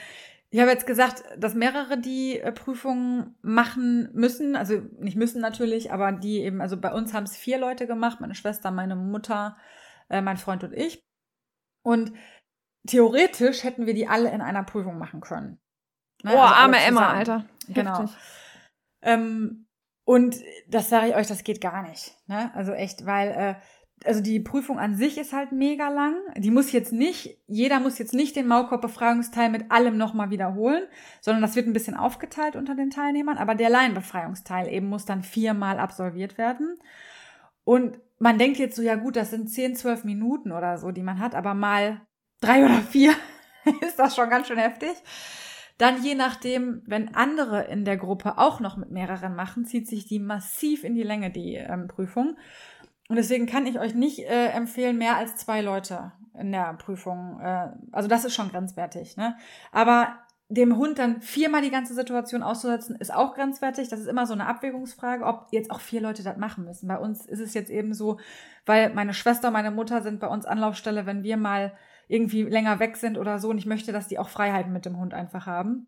ich habe jetzt gesagt, dass mehrere die äh, Prüfungen machen müssen, also nicht müssen natürlich, aber die eben, also bei uns haben es vier Leute gemacht, meine Schwester, meine Mutter, äh, mein Freund und ich. Und theoretisch hätten wir die alle in einer Prüfung machen können. Ne? Oh, also arme Emma, Alter. Genau. Ähm, und das sage ich euch, das geht gar nicht. Ne? Also echt, weil äh, also die Prüfung an sich ist halt mega lang. Die muss jetzt nicht, jeder muss jetzt nicht den Maulkorbbefreiungsteil mit allem nochmal wiederholen, sondern das wird ein bisschen aufgeteilt unter den Teilnehmern. Aber der Laienbefreiungsteil eben muss dann viermal absolviert werden. Und man denkt jetzt so, ja gut, das sind zehn, zwölf Minuten oder so, die man hat, aber mal drei oder vier *laughs* ist das schon ganz schön heftig. Dann je nachdem, wenn andere in der Gruppe auch noch mit mehreren machen, zieht sich die massiv in die Länge, die ähm, Prüfung. Und deswegen kann ich euch nicht äh, empfehlen, mehr als zwei Leute in der Prüfung. Äh, also das ist schon grenzwertig. Ne? Aber dem Hund dann viermal die ganze Situation auszusetzen, ist auch grenzwertig. Das ist immer so eine Abwägungsfrage, ob jetzt auch vier Leute das machen müssen. Bei uns ist es jetzt eben so, weil meine Schwester und meine Mutter sind bei uns Anlaufstelle, wenn wir mal irgendwie länger weg sind oder so. Und ich möchte, dass die auch Freiheiten mit dem Hund einfach haben.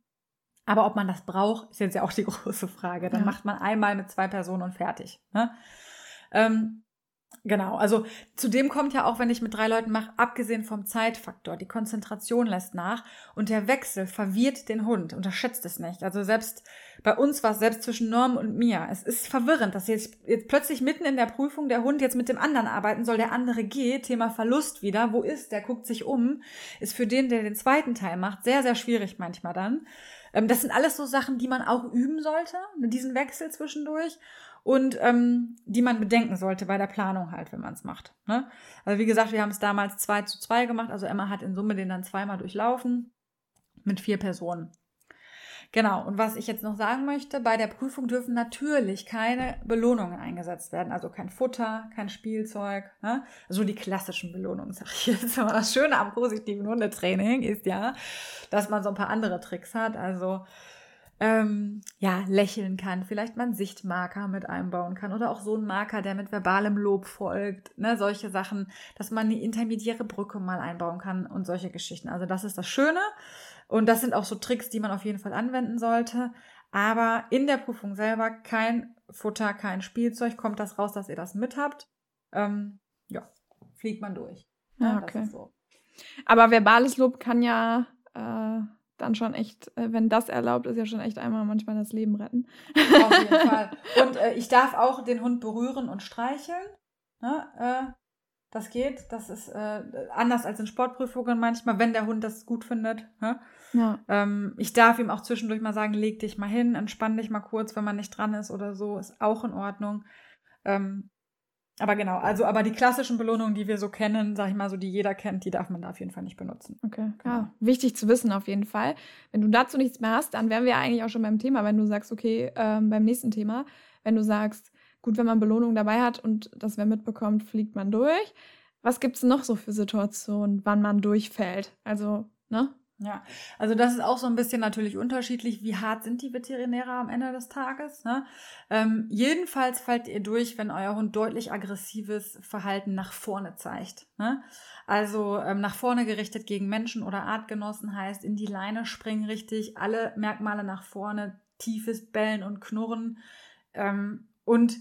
Aber ob man das braucht, ist jetzt ja auch die *laughs* große Frage. Dann ja. macht man einmal mit zwei Personen und fertig. Ne? Ähm, Genau, also zudem kommt ja auch, wenn ich mit drei Leuten mache, abgesehen vom Zeitfaktor, die Konzentration lässt nach und der Wechsel verwirrt den Hund, unterschätzt es nicht. Also selbst bei uns war es selbst zwischen Norm und mir. Es ist verwirrend, dass jetzt, jetzt plötzlich mitten in der Prüfung der Hund jetzt mit dem anderen arbeiten soll, der andere geht, Thema Verlust wieder, wo ist, der guckt sich um, ist für den, der den zweiten Teil macht, sehr, sehr schwierig manchmal dann. Ähm, das sind alles so Sachen, die man auch üben sollte, diesen Wechsel zwischendurch und ähm, die man bedenken sollte bei der Planung halt, wenn man es macht. Ne? Also wie gesagt, wir haben es damals zwei zu zwei gemacht, also Emma hat in Summe den dann zweimal durchlaufen mit vier Personen. Genau, und was ich jetzt noch sagen möchte, bei der Prüfung dürfen natürlich keine Belohnungen eingesetzt werden. Also kein Futter, kein Spielzeug. Ne? Also die klassischen Belohnungen, sag ich jetzt. Aber das Schöne am positiven Hundetraining ist ja, dass man so ein paar andere Tricks hat. Also ähm, ja, lächeln kann, vielleicht mal einen Sichtmarker mit einbauen kann oder auch so einen Marker, der mit verbalem Lob folgt, ne, solche Sachen, dass man eine intermediäre Brücke mal einbauen kann und solche Geschichten. Also das ist das Schöne und das sind auch so Tricks, die man auf jeden Fall anwenden sollte. Aber in der Prüfung selber kein Futter, kein Spielzeug, kommt das raus, dass ihr das mit habt. Ähm, ja, fliegt man durch. Ja, okay. So. Aber verbales Lob kann ja äh, dann schon echt, äh, wenn das erlaubt ist, ja schon echt einmal manchmal das Leben retten. Auf jeden *laughs* Fall. Und äh, ich darf auch den Hund berühren und streicheln. Ne? Äh, das geht. Das ist äh, anders als in Sportprüfungen manchmal, wenn der Hund das gut findet. Ne? Ja. Ähm, ich darf ihm auch zwischendurch mal sagen, leg dich mal hin, entspann dich mal kurz, wenn man nicht dran ist oder so, ist auch in Ordnung. Ähm, aber genau, also aber die klassischen Belohnungen, die wir so kennen, sag ich mal so, die jeder kennt, die darf man da auf jeden Fall nicht benutzen. Okay, genau. ja, wichtig zu wissen auf jeden Fall. Wenn du dazu nichts mehr hast, dann wären wir eigentlich auch schon beim Thema, wenn du sagst, okay, ähm, beim nächsten Thema, wenn du sagst, gut, wenn man Belohnungen dabei hat und das wer mitbekommt, fliegt man durch. Was gibt es noch so für Situationen, wann man durchfällt? Also, ne? Ja, also das ist auch so ein bisschen natürlich unterschiedlich. Wie hart sind die Veterinäre am Ende des Tages? Ne? Ähm, jedenfalls fallt ihr durch, wenn euer Hund deutlich aggressives Verhalten nach vorne zeigt. Ne? Also ähm, nach vorne gerichtet gegen Menschen oder Artgenossen heißt in die Leine springen richtig, alle Merkmale nach vorne, tiefes Bellen und Knurren. Ähm, und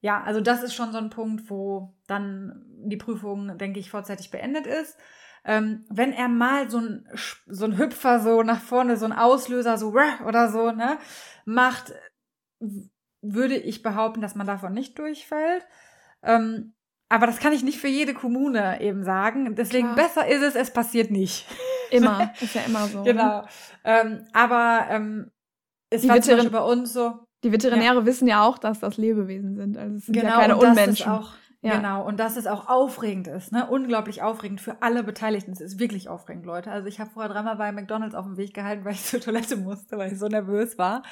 ja, also das ist schon so ein Punkt, wo dann die Prüfung, denke ich, vorzeitig beendet ist. Ähm, wenn er mal so ein, so ein Hüpfer so nach vorne, so ein Auslöser so oder so, ne, macht, würde ich behaupten, dass man davon nicht durchfällt. Ähm, aber das kann ich nicht für jede Kommune eben sagen. Deswegen Klar. besser ist es, es passiert nicht. Immer, *laughs* ist ja immer so. Ne? Genau. Ähm, aber ähm, es die war zum Beispiel bei uns so. Die Veterinäre ja. wissen ja auch, dass das Lebewesen sind. Also es sind genau, ja keine Unmenschen. Auch, ja. Genau, und dass es auch aufregend ist, ne? Unglaublich aufregend für alle Beteiligten. Es ist wirklich aufregend, Leute. Also ich habe vorher dreimal bei McDonalds auf dem Weg gehalten, weil ich *laughs* zur Toilette musste, weil ich so nervös war.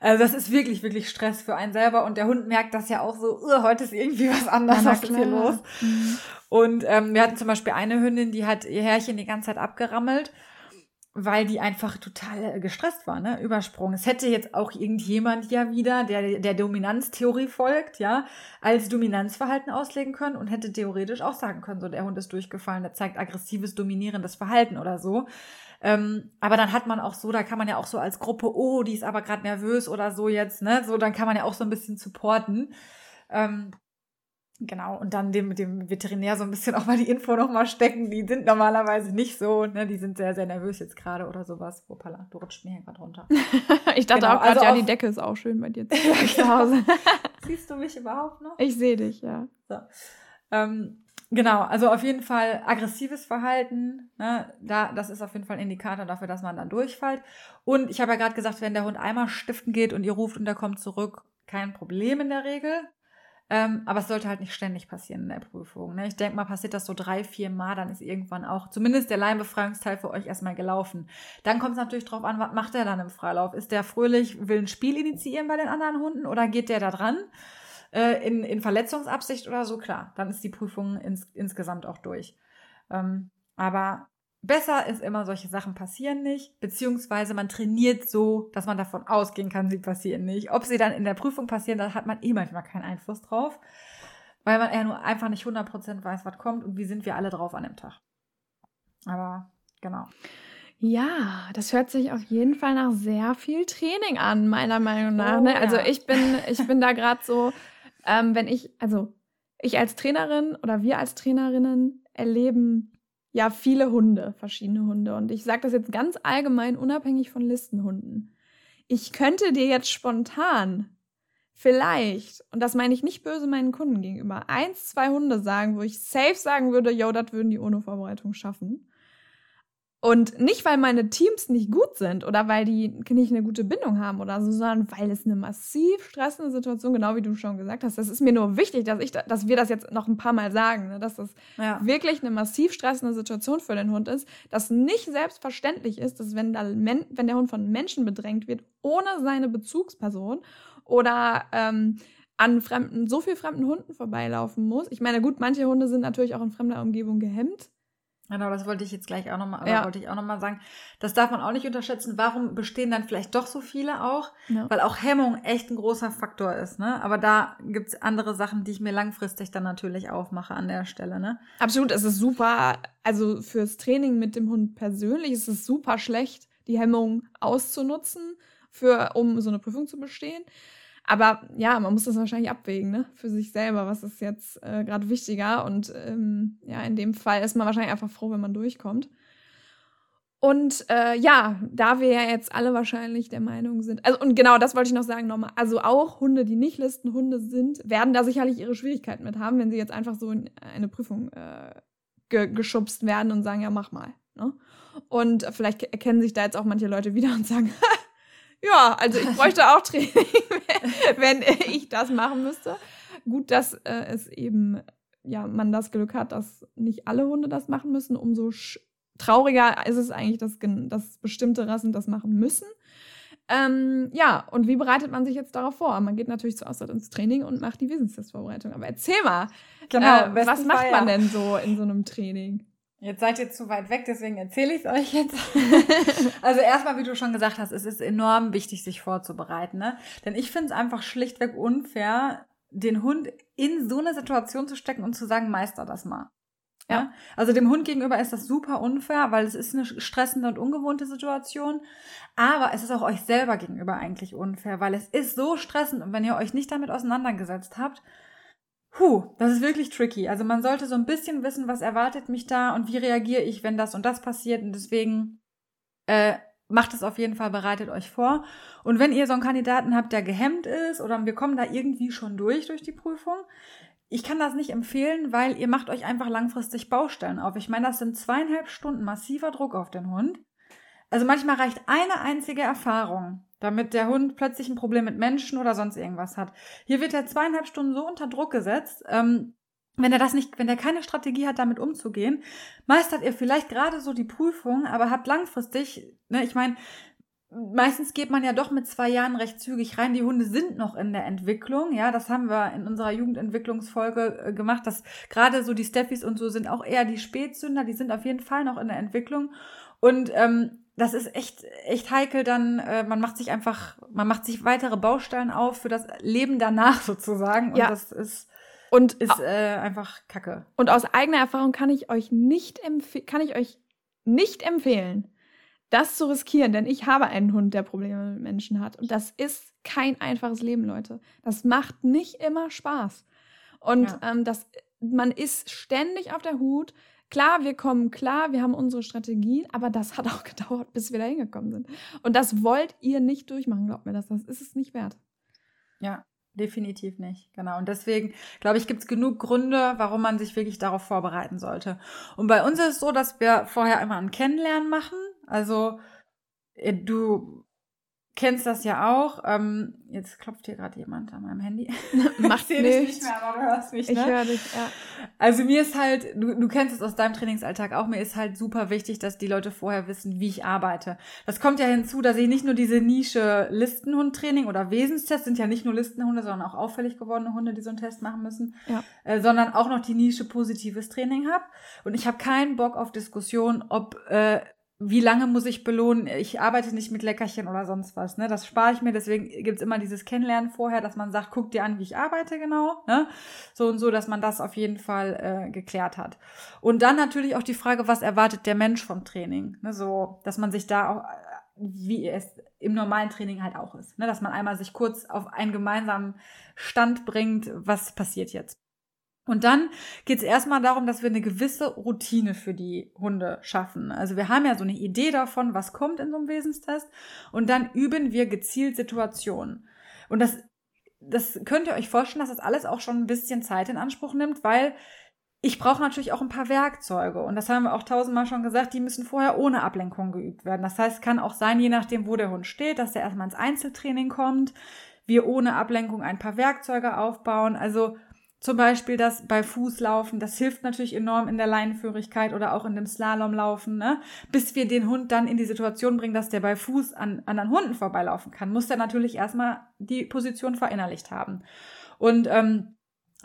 Also das ist wirklich, wirklich Stress für einen selber. Und der Hund merkt das ja auch so, heute ist irgendwie was anderes, was ist hier los? Mhm. Und ähm, wir hatten zum Beispiel eine Hündin, die hat ihr Härchen die ganze Zeit abgerammelt weil die einfach total gestresst war, ne? Übersprung. Es hätte jetzt auch irgendjemand ja wieder, der der Dominanztheorie folgt, ja, als Dominanzverhalten auslegen können und hätte theoretisch auch sagen können, so der Hund ist durchgefallen, der zeigt aggressives, dominierendes Verhalten oder so. Ähm, aber dann hat man auch so, da kann man ja auch so als Gruppe, oh, die ist aber gerade nervös oder so jetzt, ne? So, dann kann man ja auch so ein bisschen supporten. Ähm, Genau, und dann dem, dem Veterinär so ein bisschen auch mal die Info nochmal stecken. Die sind normalerweise nicht so, ne? Die sind sehr, sehr nervös jetzt gerade oder sowas. Hoppala, du rutscht mir hier gerade runter. *laughs* ich dachte genau, auch gerade, also ja, die Decke ist auch schön bei dir *laughs* zu Hause. *laughs* Siehst du mich überhaupt noch? Ich sehe dich, ja. So. Ähm, genau, also auf jeden Fall aggressives Verhalten, ne? da, das ist auf jeden Fall ein Indikator dafür, dass man dann durchfällt. Und ich habe ja gerade gesagt, wenn der Hund einmal stiften geht und ihr ruft und der kommt zurück, kein Problem in der Regel. Ähm, aber es sollte halt nicht ständig passieren in der Prüfung. Ne? Ich denke mal, passiert das so drei, vier Mal, dann ist irgendwann auch zumindest der Leinbefreiungsteil für euch erstmal gelaufen. Dann kommt es natürlich drauf an, was macht er dann im Freilauf? Ist der fröhlich, will ein Spiel initiieren bei den anderen Hunden oder geht der da dran? Äh, in, in Verletzungsabsicht oder so, klar, dann ist die Prüfung ins, insgesamt auch durch. Ähm, aber Besser ist immer, solche Sachen passieren nicht, beziehungsweise man trainiert so, dass man davon ausgehen kann, sie passieren nicht. Ob sie dann in der Prüfung passieren, da hat man eh manchmal keinen Einfluss drauf, weil man ja nur einfach nicht 100% weiß, was kommt und wie sind wir alle drauf an dem Tag. Aber genau. Ja, das hört sich auf jeden Fall nach sehr viel Training an, meiner Meinung nach. Oh, ne? Also ja. ich bin, *laughs* ich bin da gerade so, ähm, wenn ich, also ich als Trainerin oder wir als Trainerinnen erleben ja viele Hunde, verschiedene Hunde. Und ich sage das jetzt ganz allgemein, unabhängig von Listenhunden. Ich könnte dir jetzt spontan vielleicht, und das meine ich nicht böse meinen Kunden gegenüber, eins, zwei Hunde sagen, wo ich safe sagen würde, yo, das würden die ohne Vorbereitung schaffen. Und nicht, weil meine Teams nicht gut sind oder weil die nicht eine gute Bindung haben oder so, sondern weil es eine massiv stressende Situation, genau wie du schon gesagt hast. Das ist mir nur wichtig, dass ich, dass wir das jetzt noch ein paar Mal sagen, ne? dass das ja. wirklich eine massiv stressende Situation für den Hund ist, dass nicht selbstverständlich ist, dass wenn, da, wenn der Hund von Menschen bedrängt wird, ohne seine Bezugsperson oder ähm, an fremden, so viel fremden Hunden vorbeilaufen muss. Ich meine, gut, manche Hunde sind natürlich auch in fremder Umgebung gehemmt. Genau, das wollte ich jetzt gleich auch nochmal, ja. wollte ich auch nochmal sagen. Das darf man auch nicht unterschätzen. Warum bestehen dann vielleicht doch so viele auch? Ja. Weil auch Hemmung echt ein großer Faktor ist, ne? Aber da gibt's andere Sachen, die ich mir langfristig dann natürlich aufmache an der Stelle, ne? Absolut, es ist super. Also fürs Training mit dem Hund persönlich ist es super schlecht, die Hemmung auszunutzen, für, um so eine Prüfung zu bestehen. Aber ja, man muss das wahrscheinlich abwägen, ne? Für sich selber, was ist jetzt äh, gerade wichtiger. Und ähm, ja, in dem Fall ist man wahrscheinlich einfach froh, wenn man durchkommt. Und äh, ja, da wir ja jetzt alle wahrscheinlich der Meinung sind, also und genau das wollte ich noch sagen nochmal, also auch Hunde, die nicht Listenhunde sind, werden da sicherlich ihre Schwierigkeiten mit haben, wenn sie jetzt einfach so in eine Prüfung äh, ge geschubst werden und sagen, ja, mach mal. Ne? Und vielleicht erkennen sich da jetzt auch manche Leute wieder und sagen, *laughs* Ja, also ich bräuchte auch Training, *laughs* wenn ich das machen müsste. Gut, dass äh, es eben, ja, man das Glück hat, dass nicht alle Hunde das machen müssen. Umso trauriger ist es eigentlich, dass, dass bestimmte Rassen das machen müssen. Ähm, ja, und wie bereitet man sich jetzt darauf vor? Man geht natürlich zuerst ins Training und macht die Wissenstestvorbereitung. Aber erzähl mal, genau, äh, was macht man ja. denn so in so einem Training? Jetzt seid ihr zu weit weg, deswegen erzähle ich es euch jetzt. *laughs* also erstmal, wie du schon gesagt hast, es ist enorm wichtig, sich vorzubereiten. Ne? Denn ich finde es einfach schlichtweg unfair, den Hund in so eine Situation zu stecken und zu sagen, meister das mal. Ja. Also dem Hund gegenüber ist das super unfair, weil es ist eine stressende und ungewohnte Situation. Aber es ist auch euch selber gegenüber eigentlich unfair, weil es ist so stressend und wenn ihr euch nicht damit auseinandergesetzt habt, Puh, das ist wirklich tricky. Also man sollte so ein bisschen wissen, was erwartet mich da und wie reagiere ich, wenn das und das passiert. Und deswegen äh, macht es auf jeden Fall, bereitet euch vor. Und wenn ihr so einen Kandidaten habt, der gehemmt ist oder wir kommen da irgendwie schon durch durch die Prüfung, ich kann das nicht empfehlen, weil ihr macht euch einfach langfristig Baustellen auf. Ich meine, das sind zweieinhalb Stunden massiver Druck auf den Hund. Also manchmal reicht eine einzige Erfahrung, damit der Hund plötzlich ein Problem mit Menschen oder sonst irgendwas hat. Hier wird er zweieinhalb Stunden so unter Druck gesetzt. Ähm, wenn er das nicht, wenn er keine Strategie hat, damit umzugehen, meistert er vielleicht gerade so die Prüfung, aber habt langfristig, ne, ich meine, meistens geht man ja doch mit zwei Jahren recht zügig rein. Die Hunde sind noch in der Entwicklung. Ja, das haben wir in unserer Jugendentwicklungsfolge äh, gemacht, dass gerade so die Steffis und so sind auch eher die Spätzünder. Die sind auf jeden Fall noch in der Entwicklung. Und ähm, das ist echt, echt heikel dann, äh, man macht sich einfach, man macht sich weitere Baustellen auf für das Leben danach *laughs* sozusagen. Und ja. das ist, und ist äh, einfach Kacke. Und aus eigener Erfahrung kann ich euch nicht empfehlen, kann ich euch nicht empfehlen, das zu riskieren, denn ich habe einen Hund, der Probleme mit Menschen hat. Und das ist kein einfaches Leben, Leute. Das macht nicht immer Spaß. Und ja. ähm, das, man ist ständig auf der Hut. Klar, wir kommen klar, wir haben unsere Strategien, aber das hat auch *laughs* gedauert, bis wir da hingekommen sind. Und das wollt ihr nicht durchmachen, glaubt mir das. Das ist es nicht wert. Ja, definitiv nicht. Genau. Und deswegen, glaube ich, gibt es genug Gründe, warum man sich wirklich darauf vorbereiten sollte. Und bei uns ist es so, dass wir vorher einmal ein Kennenlernen machen. Also äh, du kennst das ja auch. Ähm, jetzt klopft hier gerade jemand an meinem Handy. *laughs* Macht ich dich nicht mehr, aber du hörst mich, ne? Ich höre dich, ja. Also mir ist halt, du, du kennst es aus deinem Trainingsalltag auch, mir ist halt super wichtig, dass die Leute vorher wissen, wie ich arbeite. Das kommt ja hinzu, dass ich nicht nur diese Nische Listenhundtraining oder Wesenstest, sind ja nicht nur Listenhunde, sondern auch auffällig gewordene Hunde, die so einen Test machen müssen, ja. äh, sondern auch noch die Nische positives Training habe. Und ich habe keinen Bock auf Diskussion, ob äh, wie lange muss ich belohnen? Ich arbeite nicht mit Leckerchen oder sonst was. Ne? Das spare ich mir. Deswegen gibt's immer dieses Kennenlernen vorher, dass man sagt, guck dir an, wie ich arbeite genau. Ne? So und so, dass man das auf jeden Fall äh, geklärt hat. Und dann natürlich auch die Frage, was erwartet der Mensch vom Training? Ne? So, dass man sich da auch, wie es im normalen Training halt auch ist. Ne? Dass man einmal sich kurz auf einen gemeinsamen Stand bringt, was passiert jetzt. Und dann geht es erstmal darum, dass wir eine gewisse Routine für die Hunde schaffen. Also wir haben ja so eine Idee davon, was kommt in so einem Wesenstest. Und dann üben wir gezielt Situationen. Und das, das könnt ihr euch vorstellen, dass das alles auch schon ein bisschen Zeit in Anspruch nimmt, weil ich brauche natürlich auch ein paar Werkzeuge. Und das haben wir auch tausendmal schon gesagt, die müssen vorher ohne Ablenkung geübt werden. Das heißt, kann auch sein, je nachdem, wo der Hund steht, dass der erstmal ins Einzeltraining kommt, wir ohne Ablenkung ein paar Werkzeuge aufbauen. Also zum Beispiel das bei Fußlaufen, das hilft natürlich enorm in der Leinenführigkeit oder auch in dem Slalomlaufen, ne? Bis wir den Hund dann in die Situation bringen, dass der bei Fuß an anderen Hunden vorbeilaufen kann, muss der natürlich erstmal die Position verinnerlicht haben. Und ähm,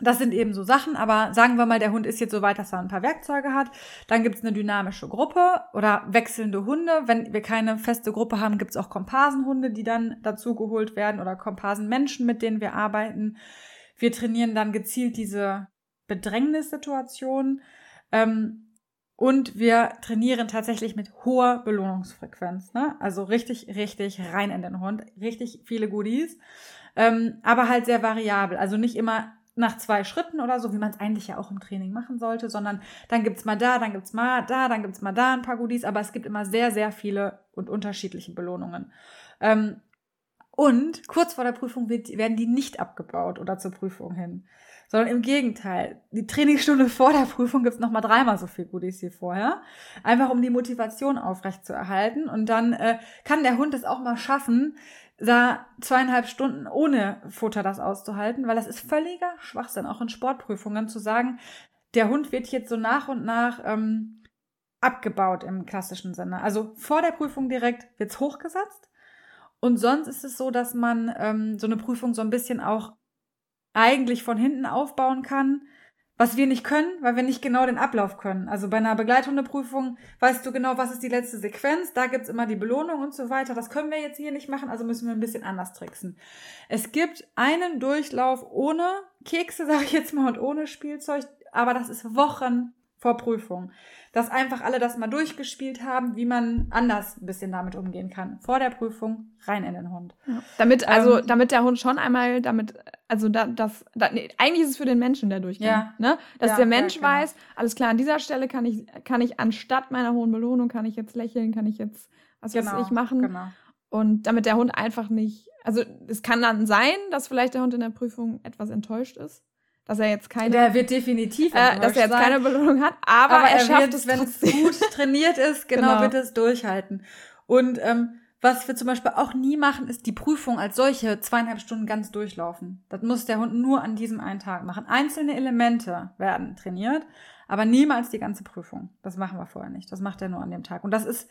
das sind eben so Sachen, aber sagen wir mal, der Hund ist jetzt so weit, dass er ein paar Werkzeuge hat. Dann gibt's eine dynamische Gruppe oder wechselnde Hunde. Wenn wir keine feste Gruppe haben, gibt's auch Komparsenhunde, die dann dazugeholt werden oder Komparsenmenschen, mit denen wir arbeiten. Wir trainieren dann gezielt diese Bedrängnissituation. Ähm, und wir trainieren tatsächlich mit hoher Belohnungsfrequenz. Ne? Also richtig, richtig rein in den Hund. Richtig viele Goodies. Ähm, aber halt sehr variabel. Also nicht immer nach zwei Schritten oder so, wie man es eigentlich ja auch im Training machen sollte, sondern dann gibt's mal da, dann gibt's mal da, dann gibt's mal da ein paar Goodies, aber es gibt immer sehr, sehr viele und unterschiedliche Belohnungen. Ähm, und kurz vor der Prüfung wird, werden die nicht abgebaut oder zur Prüfung hin. Sondern im Gegenteil. Die Trainingsstunde *laughs* vor der Prüfung gibt's noch mal dreimal so viel Goodies wie vorher. Einfach um die Motivation aufrecht zu erhalten. Und dann äh, kann der Hund es auch mal schaffen, da zweieinhalb Stunden ohne Futter das auszuhalten, weil das ist völliger Schwachsinn, auch in Sportprüfungen zu sagen, der Hund wird jetzt so nach und nach ähm, abgebaut im klassischen Sinne. Also vor der Prüfung direkt wird's hochgesetzt Und sonst ist es so, dass man ähm, so eine Prüfung so ein bisschen auch eigentlich von hinten aufbauen kann, was wir nicht können, weil wir nicht genau den Ablauf können. Also bei einer Begleithundeprüfung weißt du genau, was ist die letzte Sequenz, da gibt's immer die Belohnung und so weiter. Das können wir jetzt hier nicht machen, also müssen wir ein bisschen anders tricksen. Es gibt einen Durchlauf ohne Kekse, *laughs* sage ich jetzt mal, und ohne Spielzeug, aber das ist Wochen vor Prüfung dass einfach alle das mal durchgespielt haben, wie man anders ein bisschen damit umgehen kann. Vor der Prüfung rein in den Hund. Ja. Damit, also, ähm, damit der Hund schon einmal damit, also da, das, da, nee, eigentlich ist es für den Menschen, der durchgeht. Ja. Ne? Dass ja, der Mensch ja, genau. weiß, alles klar, an dieser Stelle kann ich, kann ich anstatt meiner hohen Belohnung, kann ich jetzt lächeln, kann ich jetzt was genau, weiß ich machen. Genau. Und damit der Hund einfach nicht, also es kann dann sein, dass vielleicht der Hund in der Prüfung etwas enttäuscht ist dass er jetzt keine. Der wird definitiv, äh, dass er jetzt sein. keine Belohnung hat, aber, aber er, er schafft es, wenn es gut trainiert ist, genau, genau, wird es durchhalten. Und ähm, was wir zum Beispiel auch nie machen, ist die Prüfung als solche zweieinhalb Stunden ganz durchlaufen. Das muss der Hund nur an diesem einen Tag machen. Einzelne Elemente werden trainiert, aber niemals die ganze Prüfung. Das machen wir vorher nicht. Das macht er nur an dem Tag. Und das ist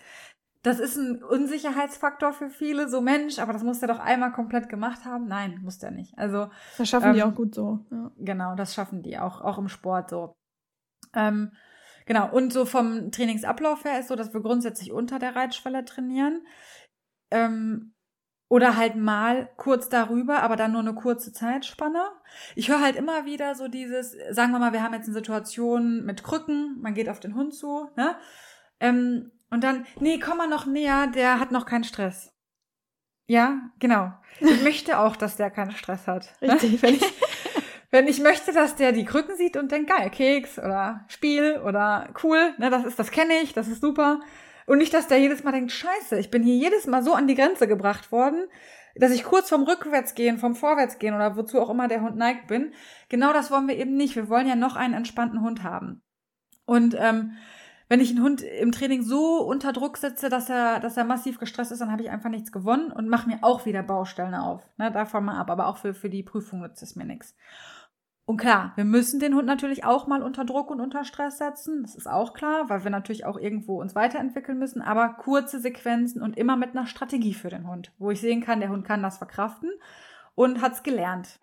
das ist ein Unsicherheitsfaktor für viele, so Mensch, aber das muss er doch einmal komplett gemacht haben. Nein, muss er nicht. Also das schaffen ähm, die auch gut so. Ja. Genau, das schaffen die auch auch im Sport so. Ähm, genau und so vom Trainingsablauf her ist so, dass wir grundsätzlich unter der Reitschwelle trainieren. Ähm, oder halt mal kurz darüber, aber dann nur eine kurze Zeitspanne. Ich höre halt immer wieder so dieses, sagen wir mal, wir haben jetzt eine Situation mit Krücken, man geht auf den Hund zu, ne? Ähm, und dann, nee, komm mal noch näher, der hat noch keinen Stress. Ja, genau. Ich möchte auch, dass der keinen Stress hat. *laughs* Ne? Richtig, wenn ich, *laughs* wenn ich möchte, dass der die Krücken sieht und denkt, geil, Keks oder Spiel oder cool, ne, das ist, das kenne ich, das ist super. Und nicht, dass der jedes Mal denkt, scheiße, ich bin hier jedes Mal so an die Grenze gebracht worden, dass ich kurz vom Rückwärtsgehen, vom Vorwärtsgehen oder wozu auch immer der Hund neigt bin. Genau das wollen wir eben nicht. Wir wollen ja noch einen entspannten Hund haben. Und ähm, wenn ich einen Hund im Training so unter Druck setze, dass er, dass er massiv gestresst ist, dann habe ich einfach nichts gewonnen und mache mir auch wieder Baustellen auf. Ne, davon mal ab. Aber auch für, für die Prüfung nützt es mir nichts. Und klar, wir müssen den Hund natürlich auch mal unter Druck und unter Stress setzen. Das ist auch klar, weil wir natürlich auch irgendwo uns weiterentwickeln müssen. Aber kurze Sequenzen und immer mit einer Strategie für den Hund, wo ich sehen kann, der Hund kann das verkraften und hat es gelernt.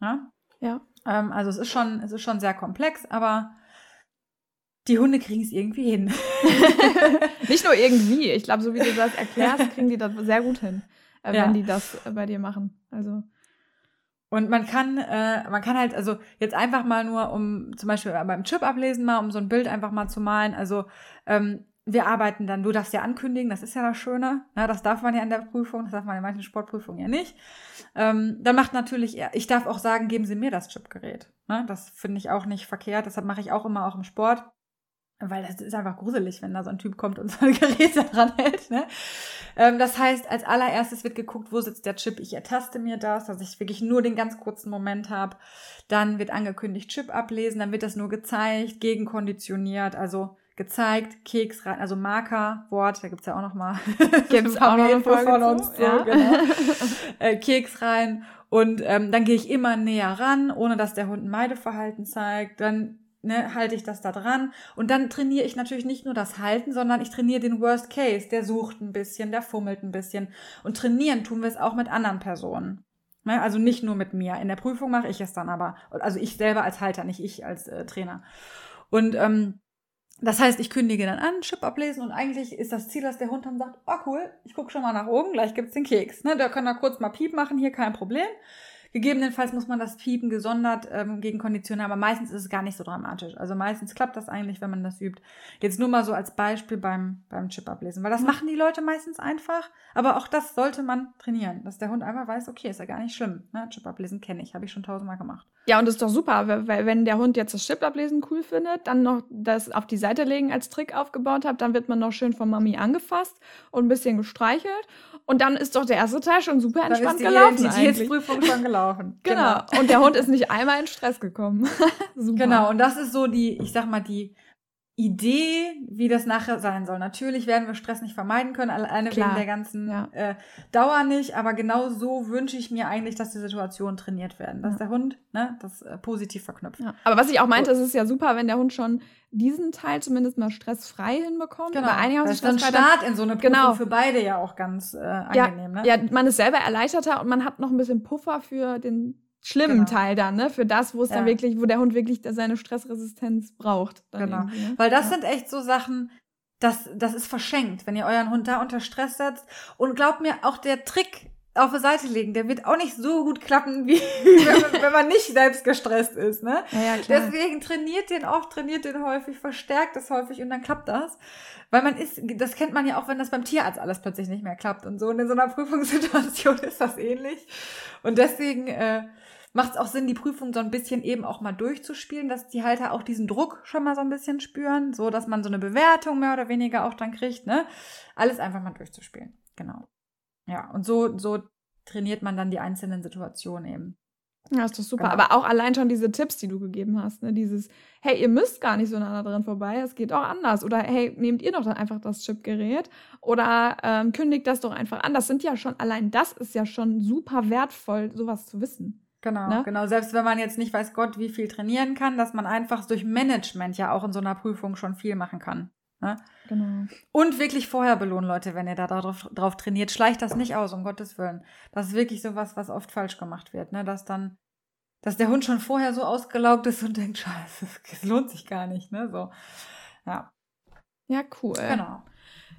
Ja. ja. Ähm, also es ist schon, es ist schon sehr komplex, aber die Hunde kriegen es irgendwie hin. *laughs* Nicht nur irgendwie. Ich glaube, so wie du *laughs* das erklärst, kriegen die das sehr gut hin, äh, ja. wenn die das bei dir machen. Also. Und man kann, äh, man kann halt, also jetzt einfach mal nur, um zum Beispiel beim Chip ablesen mal, um so ein Bild einfach mal zu malen. Also ähm, wir arbeiten dann, du darfst ja ankündigen, das ist ja das Schöne. Na, das darf man ja in der Prüfung, das darf man in manchen Sportprüfungen ja nicht. Ähm, dann macht natürlich, ich darf auch sagen, geben Sie mir das Chipgerät. Ne? Das finde ich auch nicht verkehrt, deshalb mache ich auch immer auch im Sport. Weil das ist einfach gruselig, wenn da so ein Typ kommt und *laughs* so ein Gerät dran hält. Ne? Ähm, das heißt, als allererstes wird geguckt, wo sitzt der Chip. Ich ertaste mir das, dass ich wirklich nur den ganz kurzen Moment habe. Dann wird angekündigt, Chip ablesen, dann wird das nur gezeigt, gegenkonditioniert, also gezeigt, Keks rein, also Marker, Wort, da gibt's ja auch noch mal *laughs* gibt's auch noch Folge von uns, zu, ja. genau. *laughs* äh, Keks rein und ähm, dann gehe ich immer näher ran, ohne dass der Hund ein Meideverhalten zeigt. Dann ne, halte ich das da dran. Und dann trainiere ich natürlich nicht nur das Halten, sondern ich trainiere den Worst Case. Der sucht ein bisschen, der fummelt ein bisschen. Und trainieren tun wir es auch mit anderen Personen. Ne, also nicht nur mit mir. In der Prüfung mache ich es dann aber. Also ich selber als Halter, nicht ich als äh, Trainer. Und ähm, das heißt, ich kündige dann an, Chip ablesen und eigentlich ist das Ziel, dass der Hund dann sagt, oh cool, ich gucke schon mal nach oben, gleich gibt's den Keks. Ne, der kann da kurz mal Piep machen, hier kein Problem. Gegebenenfalls muss man das Piepen gesondert ähm, gegen Konditionen, aber meistens ist es gar nicht so dramatisch. Also meistens klappt das eigentlich, wenn man das übt. Jetzt nur mal so als Beispiel beim, beim Chip ablesen, weil das machen die Leute meistens einfach, aber auch das sollte man trainieren, dass der Hund einfach weiß, okay, ist ja gar nicht schlimm. Ne? Chip ablesen kenne ich, habe ich schon tausendmal gemacht. Ja, und das ist doch super, weil wenn der Hund jetzt das Chip ablesen cool findet, dann noch das auf die Seite legen als Trick aufgebaut hat, dann wird man noch schön von Mami angefasst und ein bisschen gestreichelt und dann ist doch der erste Teil schon super entspannt dann ist gelaufen. Die Identitätsprüfung schon gelaufen. *laughs* genau. genau. Und der Hund ist nicht einmal in Stress gekommen. *laughs* super. Genau. Und das ist so die, ich sag mal, die Idee, wie das nachher sein soll. Natürlich werden wir Stress nicht vermeiden können, alleine Klar, wegen der ganzen ja. äh, Dauer nicht, aber genau so wünsche ich mir eigentlich, dass die Situationen trainiert werden, dass Ja. der Hund ne, das äh, positiv verknüpft. Ja. Aber was ich auch meinte, es ist ja super, wenn der Hund schon diesen Teil zumindest mal stressfrei hinbekommt. Genau. Bei einigen das ist dann dann- Start in so eine Prüfung Genau. für beide ja auch ganz äh, angenehm. Ne? ja, man ist selber erleichterter und man hat noch ein bisschen Puffer für den schlimmen Genau. Teil dann, ne? Für das, wo es dann Ja. wirklich, wo der Hund wirklich seine Stressresistenz braucht. Dann Genau. ne? Weil das ja. sind echt so Sachen, das, das ist verschenkt, wenn ihr euren Hund da unter Stress setzt. Und glaubt mir, auch der Trick auf die Seite legen, der wird auch nicht so gut klappen, wie *laughs* wenn man, wenn man nicht selbst gestresst ist. Ne? Ja. Deswegen trainiert den oft, trainiert den häufig, verstärkt es häufig und dann klappt das. Weil man ist, das kennt man ja auch, wenn das beim Tierarzt alles plötzlich nicht mehr klappt und so. Und in so einer *laughs* Prüfungssituation ist das ähnlich. Und deswegen äh, macht es auch Sinn, die Prüfung so ein bisschen eben auch mal durchzuspielen, dass die Halter auch diesen Druck schon mal so ein bisschen spüren, so dass man so eine Bewertung mehr oder weniger auch dann kriegt, ne? Alles einfach mal durchzuspielen. Genau. Ja, und so, so trainiert man dann die einzelnen Situationen eben. Ja, ist doch super. Genau. Aber auch allein schon diese Tipps, die du gegeben hast, ne? Dieses, hey, ihr müsst gar nicht so nah dran vorbei, es geht auch anders. Oder hey, nehmt ihr doch dann einfach das Chipgerät oder ähm, kündigt das doch einfach an. Das sind ja schon, allein das ist ja schon super wertvoll, sowas zu wissen. Genau, Ne? genau. Selbst wenn man jetzt nicht weiß Gott, wie viel trainieren kann, dass man einfach durch Management ja auch in so einer Prüfung schon viel machen kann. Ne? Genau. Und wirklich vorher belohnen, Leute, wenn ihr da drauf, drauf trainiert. Schleicht das nicht aus, um Gottes Willen. Das ist wirklich sowas, was oft falsch gemacht wird, ne? Dass dann, dass der Hund schon vorher so ausgelaugt ist und *laughs* denkt, scheiße, das lohnt sich gar nicht, ne? So. Ja, Ja, cool. genau.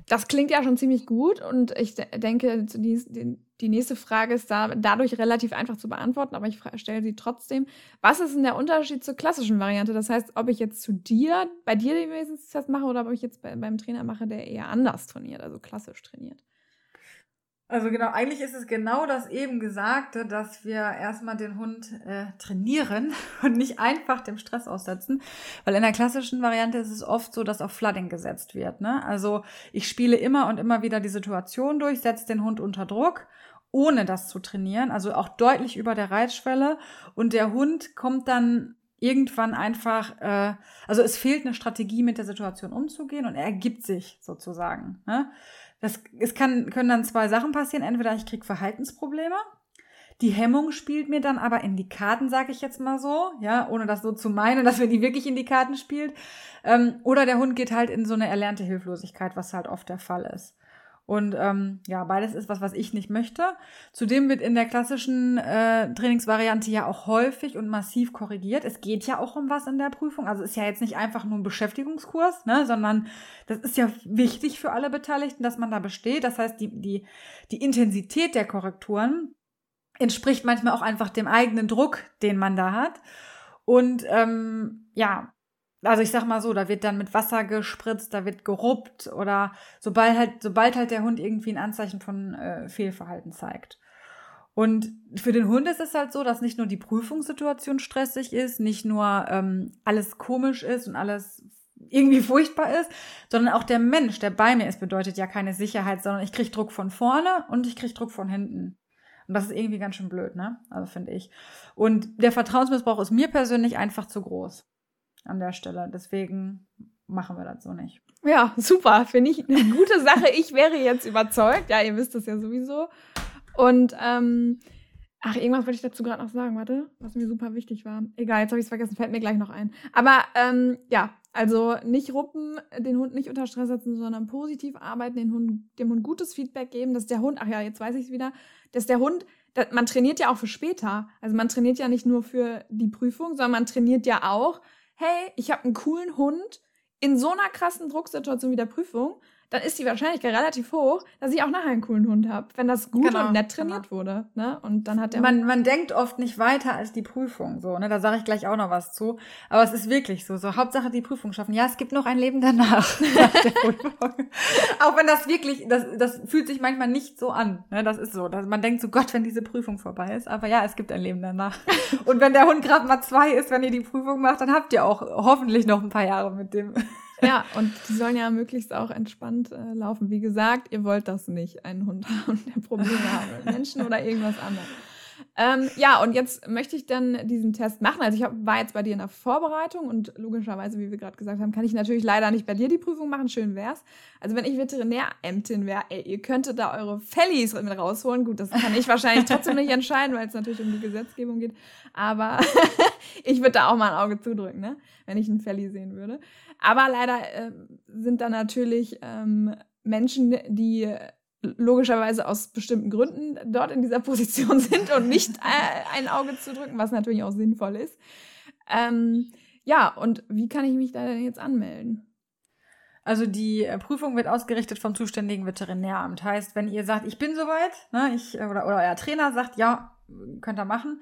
Das klingt ja schon ziemlich gut und ich de denke, zu dies- die, die nächste Frage ist da dadurch relativ einfach zu beantworten, aber ich stelle sie trotzdem. Was ist denn der Unterschied zur klassischen Variante? Das heißt, ob ich jetzt zu dir, bei dir den Wesenstest mache oder ob ich jetzt bei, beim Trainer mache, der eher anders trainiert, also klassisch trainiert. Also genau, eigentlich ist es genau das eben Gesagte, dass wir erstmal den Hund äh, trainieren *laughs* und nicht einfach dem Stress aussetzen. Weil in der klassischen Variante ist es oft so, dass auf Flooding gesetzt wird. Ne? Also ich spiele immer und immer wieder die Situation durch, setze den Hund unter Druck, ohne das zu trainieren, also auch deutlich über der Reitschwelle. Und der Hund kommt dann irgendwann einfach, äh, also es fehlt eine Strategie, mit der Situation umzugehen und er ergibt sich sozusagen. Ne? Das, es kann, können dann zwei Sachen passieren. Entweder ich kriege Verhaltensprobleme. Die Hemmung spielt mir dann aber in die Karten, sage ich jetzt mal so, ja, ohne das so zu meinen, *laughs* dass mir die wirklich in die Karten spielt. Ähm, oder der Hund geht halt in so eine erlernte Hilflosigkeit, was halt oft der Fall ist. Und ähm, ja, beides ist was, was ich nicht möchte. Zudem wird in der klassischen äh, Trainingsvariante ja auch häufig und massiv korrigiert. Es geht ja auch um was in der Prüfung. Also ist ja jetzt nicht einfach nur ein Beschäftigungskurs, ne, sondern das ist ja wichtig für alle Beteiligten, dass man da besteht. Das heißt, die, die, die Intensität der Korrekturen entspricht manchmal auch einfach dem eigenen Druck, den man da hat. Und ähm, ja, also ich sag mal so, da wird dann mit Wasser gespritzt, da wird geruppt oder sobald halt, sobald halt der Hund irgendwie ein Anzeichen von äh, Fehlverhalten zeigt. Und für den Hund ist es halt so, dass nicht nur die Prüfungssituation stressig ist, nicht nur ähm, alles komisch ist und alles irgendwie furchtbar ist, sondern auch der Mensch, der bei mir ist, bedeutet ja keine Sicherheit, sondern ich krieg Druck von vorne und ich krieg Druck von hinten. Und das ist irgendwie ganz schön blöd, ne? Also finde ich. Und der Vertrauensmissbrauch ist mir persönlich einfach zu groß an der Stelle. Deswegen machen wir das so nicht. Ja, super. Finde ich eine gute Sache. Ich wäre jetzt überzeugt. Ja, ihr wisst das ja sowieso. Und, ähm, ach, irgendwas wollte ich dazu gerade noch sagen. Warte, was mir super wichtig war. Egal, jetzt habe ich es vergessen. Fällt mir gleich noch ein. Aber, ähm, ja, also nicht ruppen, den Hund nicht unter Stress setzen, sondern positiv arbeiten, den Hund, dem Hund gutes Feedback geben, dass der Hund, ach ja, jetzt weiß ich es wieder, dass der Hund, dass, man trainiert ja auch für später. Also man trainiert ja nicht nur für die Prüfung, sondern man trainiert ja auch, hey, ich habe einen coolen Hund. In so einer krassen Drucksituation wie der Prüfung, dann ist die Wahrscheinlichkeit relativ hoch, dass ich auch nachher einen coolen Hund habe, wenn das gut Genau, und nett trainiert wurde. Ne? Und dann hat der Man, man denkt oft nicht weiter als die Prüfung, so, ne? Da sage ich gleich auch noch was zu. Aber es ist wirklich so. So, Hauptsache die Prüfung schaffen. Ja, es gibt noch ein Leben danach. *laughs* auch wenn das wirklich, das, das fühlt sich manchmal nicht so an. Ne? Das ist so. dass man denkt so, Gott, wenn diese Prüfung vorbei ist. Aber ja, es gibt ein Leben danach. Und wenn der Hund gerade mal zwei ist, wenn ihr die Prüfung macht, dann habt ihr auch hoffentlich noch ein paar Jahre mit dem. *laughs* Ja, und die sollen ja möglichst auch entspannt äh, laufen. Wie gesagt, ihr wollt das nicht, einen Hund *laughs* haben, der Probleme hat mit Menschen oder irgendwas anderes. Ähm, ja, und jetzt möchte ich dann diesen Test machen. Also ich hab, war jetzt bei dir in der Vorbereitung und logischerweise, wie wir gerade gesagt haben, kann ich natürlich leider nicht bei dir die Prüfung machen. Schön wär's. Also wenn ich Veterinärämtin wäre, ey, ihr könntet da eure Fellies mit rausholen. Gut, das kann ich wahrscheinlich trotzdem nicht entscheiden, weil es natürlich um die Gesetzgebung geht. Aber *laughs* ich würde da auch mal ein Auge zudrücken, ne? wenn ich einen Felli sehen würde. Aber leider äh, sind da natürlich ähm, Menschen, die logischerweise aus bestimmten Gründen dort in dieser *laughs* Position sind und nicht äh, ein Auge zu drücken, was natürlich auch sinnvoll ist. Ähm, ja, und wie kann ich mich da denn jetzt anmelden? Also die äh, Prüfung wird ausgerichtet vom zuständigen Veterinäramt. Heißt, wenn ihr sagt, ich bin soweit, ne, ich, äh, oder, oder euer Trainer sagt, ja, könnt ihr machen,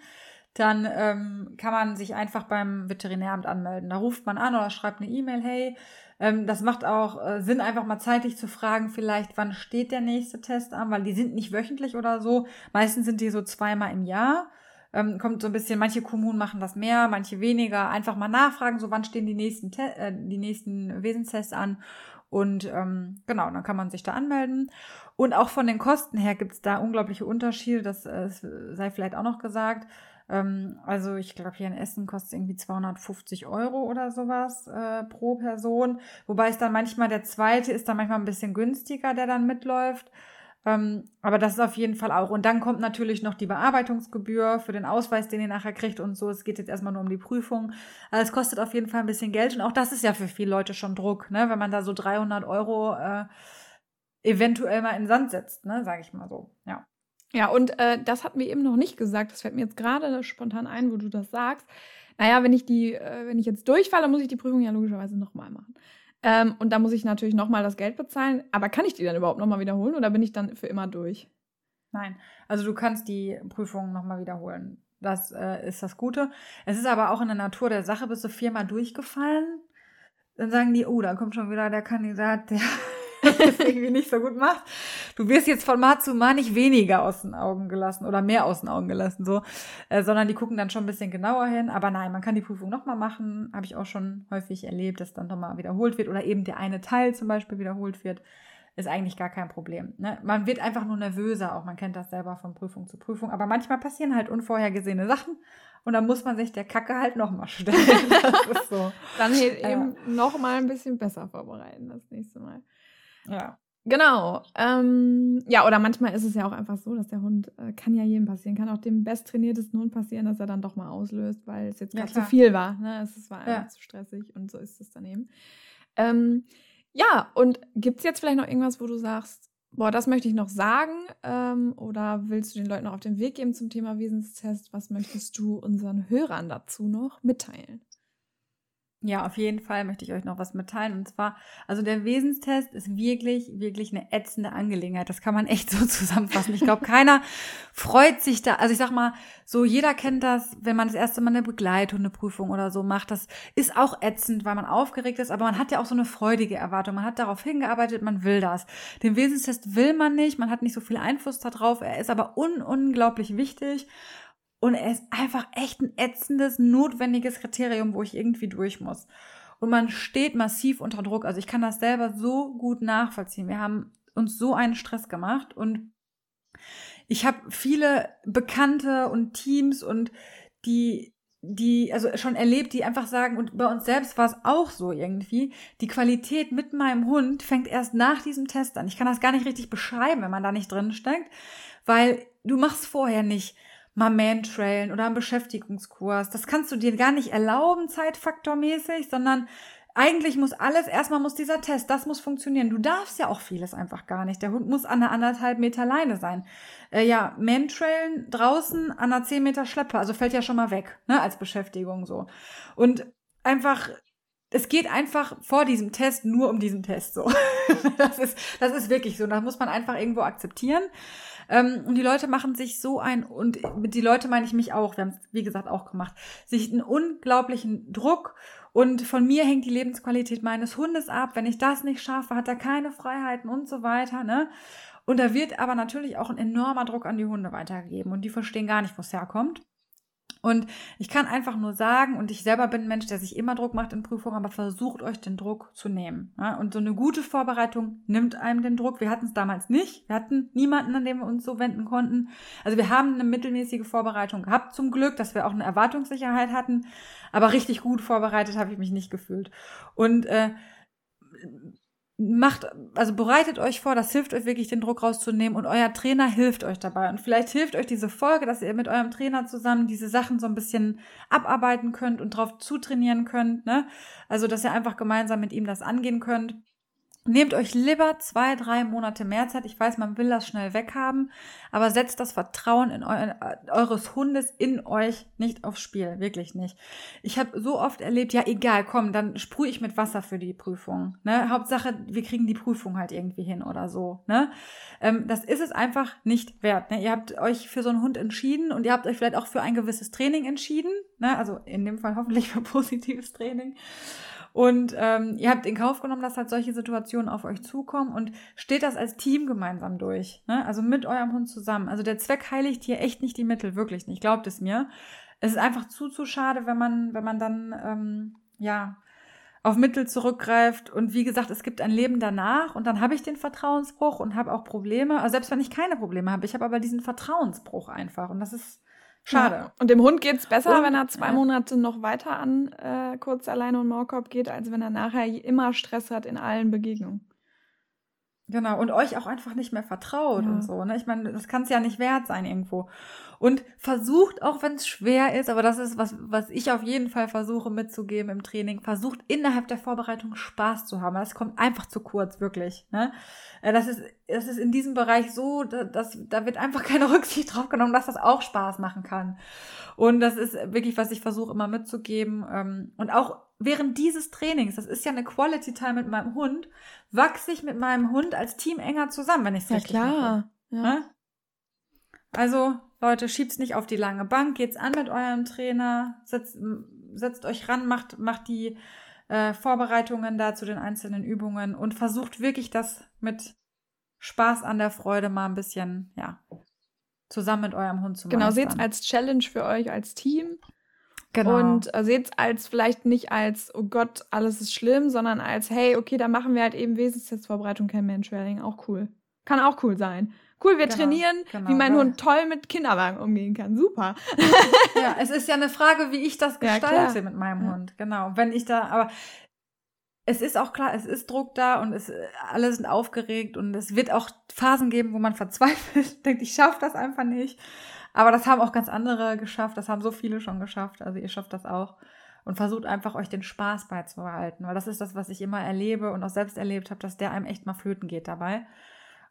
dann ähm, kann man sich einfach beim Veterinäramt anmelden. Da ruft man an oder schreibt eine E-Mail, hey, ähm, das macht auch äh, Sinn, einfach mal zeitlich zu fragen, vielleicht, wann steht der nächste Test an, weil die sind nicht wöchentlich oder so. Meistens sind die so zweimal im Jahr. Ähm, kommt so ein bisschen, manche Kommunen machen das mehr, manche weniger. Einfach mal nachfragen, so wann stehen die nächsten, Te äh, die nächsten Wesenstests an. Und ähm, genau, dann kann man sich da anmelden. Und auch von den Kosten her gibt es da unglaubliche Unterschiede, das äh, sei vielleicht auch noch gesagt. Ähm, also ich glaube, hier in Essen kostet irgendwie 250 Euro oder sowas äh, pro Person. Wobei es dann manchmal der zweite ist dann manchmal ein bisschen günstiger, der dann mitläuft. Ähm, aber das ist auf jeden Fall auch. Und dann kommt natürlich noch die Bearbeitungsgebühr für den Ausweis, den ihr nachher kriegt und so. Es geht jetzt erstmal nur um die Prüfung. Also es kostet auf jeden Fall ein bisschen Geld. Und auch das ist ja für viele Leute schon Druck, ne? wenn man da so 300 Euro äh, eventuell mal in den Sand setzt, ne? sage ich mal so. Ja. Ja, und äh, das hatten wir eben noch nicht gesagt. Das fällt mir jetzt gerade spontan ein, wo du das sagst. Naja, wenn ich die, äh, wenn ich jetzt durchfalle, muss ich die Prüfung ja logischerweise nochmal machen. Ähm, und da muss ich natürlich nochmal das Geld bezahlen. Aber kann ich die dann überhaupt nochmal wiederholen oder bin ich dann für immer durch? Nein, also du kannst die Prüfung nochmal wiederholen. Das äh, ist das Gute. Es ist aber auch in der Natur der Sache, bist du viermal durchgefallen, dann sagen die, oh, da kommt schon wieder der Kandidat, der *laughs* das irgendwie nicht so gut macht. Du wirst jetzt von Mal zu Mal nicht weniger aus den Augen gelassen oder mehr aus den Augen gelassen, so, äh, sondern die gucken dann schon ein bisschen genauer hin. Aber nein, man kann die Prüfung nochmal machen. Habe ich auch schon häufig erlebt, dass dann nochmal wiederholt wird oder eben der eine Teil zum Beispiel wiederholt wird. Ist eigentlich gar kein Problem. Ne? Man wird einfach nur nervöser, auch man kennt das selber von Prüfung zu Prüfung. Aber manchmal passieren halt unvorhergesehene Sachen und dann muss man sich der Kacke halt nochmal stellen. *laughs* Das ist so. dann eben ja. nochmal ein bisschen besser vorbereiten das nächste Mal. Ja. Genau. Ähm, ja, oder manchmal ist es ja auch einfach so, dass der Hund, äh, kann ja jedem passieren, kann auch dem besttrainiertesten Hund passieren, dass er dann doch mal auslöst, weil es jetzt gerade ja, zu viel war. Ne? Es, war einfach ja. zu stressig und so ist es dann eben. Ähm, ja, und gibt es jetzt vielleicht noch irgendwas, wo du sagst, boah, das möchte ich noch sagen? Ähm, oder willst du den Leuten noch auf den Weg geben zum Thema Wesenstest? Was möchtest du unseren Hörern dazu noch mitteilen? Ja, auf jeden Fall möchte ich euch noch was mitteilen. Und zwar, also der Wesenstest ist wirklich, wirklich eine ätzende Angelegenheit. Das kann man echt so *laughs* zusammenfassen. Ich glaube, keiner freut sich da. Also ich sag mal, so jeder kennt das, wenn man das erste Mal eine Begleithundeprüfung oder so macht. Das ist auch ätzend, weil man aufgeregt ist, aber man hat ja auch so eine freudige Erwartung. Man hat darauf hingearbeitet, man will das. Den Wesenstest will man nicht, man hat nicht so viel Einfluss darauf. Er ist aber un unglaublich wichtig. Und er ist einfach echt ein ätzendes, notwendiges Kriterium, wo ich irgendwie durch muss. Und man steht massiv unter Druck. Also ich kann das selber so gut nachvollziehen. Wir haben uns so einen Stress gemacht und ich habe viele Bekannte und Teams und die, die, also schon erlebt, die einfach sagen, und bei uns selbst war es auch so irgendwie, die Qualität mit meinem Hund fängt erst nach diesem Test an. Ich kann das gar nicht richtig beschreiben, wenn man da nicht drin steckt, weil du machst vorher nicht mal Mantrailen oder einen Beschäftigungskurs. Das kannst du dir gar nicht erlauben, zeitfaktormäßig, sondern eigentlich muss alles, erstmal muss dieser Test, das muss funktionieren. Du darfst ja auch vieles einfach gar nicht. Der Hund muss an einer anderthalb Meter Leine sein. Äh, ja, Mantrailen draußen an einer zehn Meter Schleppe, also fällt ja schon mal weg, ne, als Beschäftigung so. Und einfach, es geht einfach vor diesem Test nur um diesen Test so. *laughs* das ist, das ist wirklich so. Das muss man einfach irgendwo akzeptieren. Ähm, und die Leute machen sich so ein, und mit die Leute meine ich mich auch, wir haben es wie gesagt auch gemacht, sich einen unglaublichen Druck und von mir hängt die Lebensqualität meines Hundes ab. Wenn ich das nicht schaffe, hat er keine Freiheiten und so weiter, ne? Und da wird aber natürlich auch ein enormer Druck an die Hunde weitergegeben und die verstehen gar nicht, wo es herkommt. Und ich kann einfach nur sagen, und ich selber bin ein Mensch, der sich immer Druck macht in Prüfungen, aber versucht euch den Druck zu nehmen. Ja? Und so eine gute Vorbereitung nimmt einem den Druck. Wir hatten es damals nicht. Wir hatten niemanden, an dem wir uns so wenden konnten. Also wir haben eine mittelmäßige Vorbereitung gehabt, zum Glück, dass wir auch eine Erwartungssicherheit hatten. Aber richtig gut vorbereitet habe ich mich nicht gefühlt. Und äh, macht, also bereitet euch vor, das hilft euch wirklich, den Druck rauszunehmen und euer Trainer hilft euch dabei. Und vielleicht hilft euch diese Folge, dass ihr mit eurem Trainer zusammen diese Sachen so ein bisschen abarbeiten könnt und drauf zutrainieren könnt, ne? Also, dass ihr einfach gemeinsam mit ihm das angehen könnt. Nehmt euch lieber zwei, drei Monate mehr Zeit. Ich weiß, man will das schnell weghaben, aber setzt das Vertrauen in eu eures Hundes in euch nicht aufs Spiel. Wirklich nicht. Ich habe so oft erlebt, ja, egal, komm, dann sprühe ich mit Wasser für die Prüfung. Ne? Hauptsache, wir kriegen die Prüfung halt irgendwie hin oder so. Ne? Ähm, das ist es einfach nicht wert. Ne? Ihr habt euch für so einen Hund entschieden und ihr habt euch vielleicht auch für ein gewisses Training entschieden. Ne? Also in dem Fall hoffentlich für positives Training. Und ähm, ihr habt in Kauf genommen, dass halt solche Situationen auf euch zukommen und steht das als Team gemeinsam durch. Ne? Also mit eurem Hund zusammen. Also der Zweck heiligt hier echt nicht die Mittel, wirklich nicht. Glaubt es mir. Es ist einfach zu, zu schade, wenn man, wenn man dann, ähm, ja, auf Mittel zurückgreift. Und wie gesagt, es gibt ein Leben danach und dann habe ich den Vertrauensbruch und habe auch Probleme. Also selbst wenn ich keine Probleme habe, ich habe aber diesen Vertrauensbruch einfach. Und das ist Schade. Ja. Und dem Hund geht's besser, und, wenn er zwei Monate noch weiter an äh, kurz alleine und Maulkorb geht, als wenn er nachher immer Stress hat in allen Begegnungen. Genau, und euch auch einfach nicht mehr vertraut ja. und so. Ne? Ich meine, das kann es ja nicht wert sein irgendwo. Und versucht, auch wenn es schwer ist, aber das ist was, was ich auf jeden Fall versuche mitzugeben im Training, versucht innerhalb der Vorbereitung Spaß zu haben. Das kommt einfach zu kurz, wirklich. Ne? Äh, das ist, das ist in diesem Bereich so, dass, da wird einfach *laughs* keine Rücksicht drauf genommen, dass das auch Spaß machen kann. Und das ist wirklich, was ich versuche immer mitzugeben. Ähm, und auch während dieses Trainings, das ist ja eine Quality Time mit meinem Hund, wachse ich mit meinem Hund als Team enger zusammen, wenn ich es ja, richtig klar. mache. Ja. Ne? Also, Leute, schiebt's nicht auf die lange Bank, geht's an mit eurem Trainer, setzt, setzt euch ran, macht, macht die äh, Vorbereitungen da zu den einzelnen Übungen und versucht wirklich das mit Spaß an der Freude mal ein bisschen, ja, zusammen mit eurem Hund zu machen. Genau, seht es als Challenge für euch als Team. Genau. Und äh, seht es als vielleicht nicht als, oh Gott, alles ist schlimm, sondern als, hey, okay, da machen wir halt eben Wesenstestvorbereitung kein Mantrailing. Auch cool. Kann auch cool sein. Cool, wir genau, trainieren, genau, wie mein Hund toll mit Kinderwagen umgehen kann. Super. ja, es ist ja eine Frage, wie ich das gestalte ja, mit meinem ja. Hund. Genau. Wenn ich da, aber es ist auch klar, es ist Druck da und es, alle sind aufgeregt und es wird auch Phasen geben, wo man *laughs* verzweifelt, denkt, ich schaffe das einfach nicht. Aber das haben auch ganz andere geschafft, das haben so viele schon geschafft, also ihr schafft das auch. Und versucht einfach euch den Spaß beizubehalten, weil das ist das, was ich immer erlebe und auch selbst erlebt habe, dass der einem echt mal flöten geht dabei.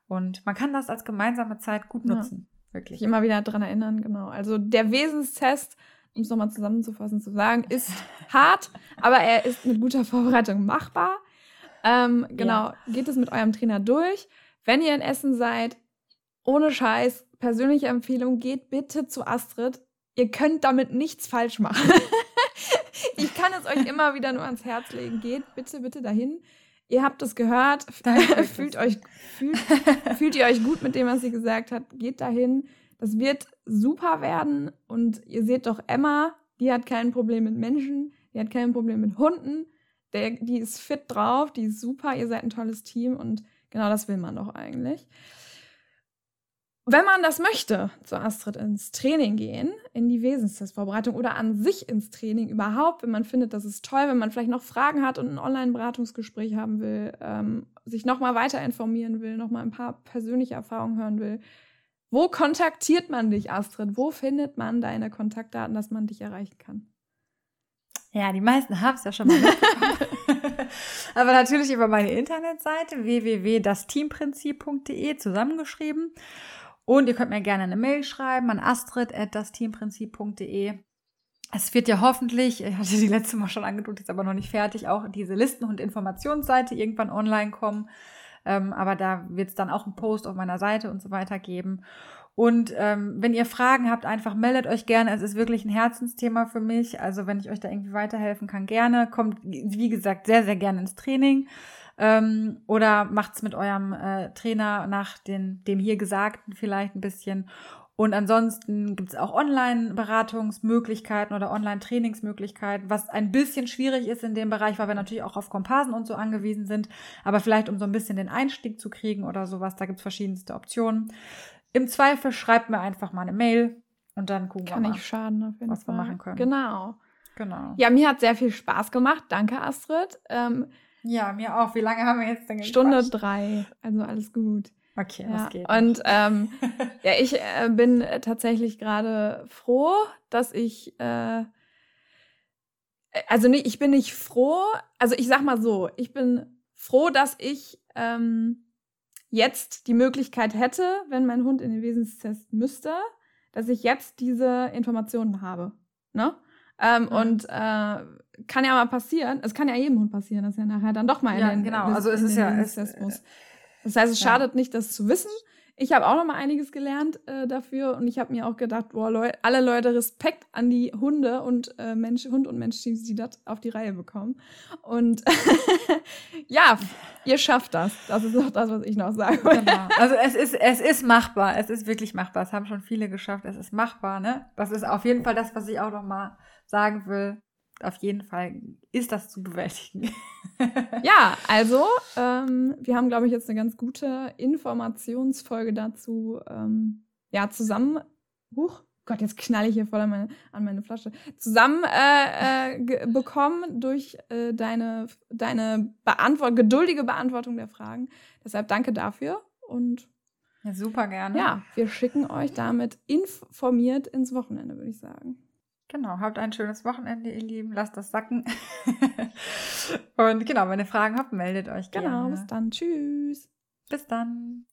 Und man kann das als gemeinsame Zeit gut nutzen. Ja. Wirklich. Ich immer wieder daran erinnern, genau. Also der Wesenstest, um es nochmal zusammenzufassen, zu sagen, ist hart, aber er ist mit guter Vorbereitung machbar. Ähm, genau, ja. geht es mit eurem Trainer durch. Wenn ihr in Essen seid, ohne Scheiß, persönliche Empfehlung, geht bitte zu Astrid. Ihr könnt damit nichts falsch machen. *laughs* ich kann es euch immer wieder nur ans Herz legen. Geht bitte, bitte dahin. Ihr habt es gehört. *laughs* fühlt euch, fühlt, fühlt ihr euch gut mit dem, was sie gesagt hat. Geht dahin. Das wird super werden. Und ihr seht doch Emma, die hat kein Problem mit Menschen. Die hat kein Problem mit Hunden. Der, die ist fit drauf. Die ist super. Ihr seid ein tolles Team. Und genau das will man doch eigentlich. Wenn man das möchte, zu Astrid ins Training gehen, in die Wesenstestvorbereitung oder an sich ins Training überhaupt, wenn man findet, das ist toll, wenn man vielleicht noch Fragen hat und ein Online-Beratungsgespräch haben will, ähm, sich nochmal weiter informieren will, nochmal ein paar persönliche Erfahrungen hören will, wo kontaktiert man dich, Astrid? Wo findet man deine Kontaktdaten, dass man dich erreichen kann? Ja, die meisten haben es ja schon mal mitbekommen. *laughs* Aber natürlich über meine Internetseite www.dasteamprinzip.de zusammengeschrieben. Und ihr könnt mir gerne eine Mail schreiben an astrid.dasteamprinzip.de. Es wird ja hoffentlich, ich hatte die letzte Mal schon angedruckt, ist aber noch nicht fertig, auch diese Listen- und Informationsseite irgendwann online kommen. Ähm, aber da wird es dann auch einen Post auf meiner Seite und so weiter geben. Und ähm, wenn ihr Fragen habt, einfach meldet euch gerne. Es ist wirklich ein Herzensthema für mich. Also wenn ich euch da irgendwie weiterhelfen kann, gerne. Kommt, wie gesagt, sehr, sehr gerne ins Training. Ähm, oder macht's mit eurem äh, Trainer nach den, dem hier Gesagten vielleicht ein bisschen. Und ansonsten gibt es auch Online-Beratungsmöglichkeiten oder Online-Trainingsmöglichkeiten, was ein bisschen schwierig ist in dem Bereich, weil wir natürlich auch auf Komparsen und so angewiesen sind. Aber vielleicht, um so ein bisschen den Einstieg zu kriegen oder sowas, da gibt es verschiedenste Optionen. Im Zweifel schreibt mir einfach mal eine Mail und dann gucken Kann wir mal, schaden, was Fall. wir machen können. Genau. Genau. Ja, mir hat sehr viel Spaß gemacht. Danke, Astrid. Ähm, Ja, mir auch. Wie lange haben wir jetzt denn Stunde gequatscht? drei. Also alles gut. Okay, Ja. das geht. Und ähm, *laughs* ja, ich äh, bin äh, tatsächlich gerade froh, dass ich, äh, also nicht, ich bin nicht froh, also ich sag mal so, ich bin froh, dass ich ähm, jetzt die Möglichkeit hätte, wenn mein Hund in den Wesenstest müsste, dass ich jetzt diese Informationen habe. Ne? Ähm, Mhm. Und äh, kann ja mal passieren, es kann ja jedem Hund passieren, dass er nachher dann doch mal Ja, in den, genau. Also es den ist ja- es- Wesenstest muss. Das heißt, es Ja. schadet nicht, das zu wissen. Ich habe auch noch mal einiges gelernt äh, dafür und ich habe mir auch gedacht, boah, Leu alle Leute Respekt an die Hunde und äh, Mensch, Hund und Mensch, die die das auf die Reihe bekommen. Und *laughs* ja, ihr schafft das. Das ist auch das, was ich noch sagen will. Genau. Also es ist, es ist machbar. Es ist wirklich machbar. Es haben schon viele geschafft. Es ist machbar, ne? Das ist auf jeden Fall das, was ich auch noch mal sagen will. Auf jeden Fall ist das zu bewältigen. *laughs* Ja, also ähm, wir haben, glaube ich, jetzt eine ganz gute Informationsfolge dazu ähm, ja, zusammen. Huch, Gott, jetzt knall ich hier voll an meine, an meine Flasche. Zusammen äh, äh, bekommen durch äh, deine, deine Beantwort geduldige Beantwortung der Fragen. Deshalb danke dafür. Und Ja, super gerne. ja, wir schicken euch damit informiert ins Wochenende, würde ich sagen. Genau, habt ein schönes Wochenende, ihr Lieben. Lasst das sacken. *laughs* Und genau, wenn ihr Fragen habt, meldet euch gerne. Genau, bis dann. Tschüss. Bis dann.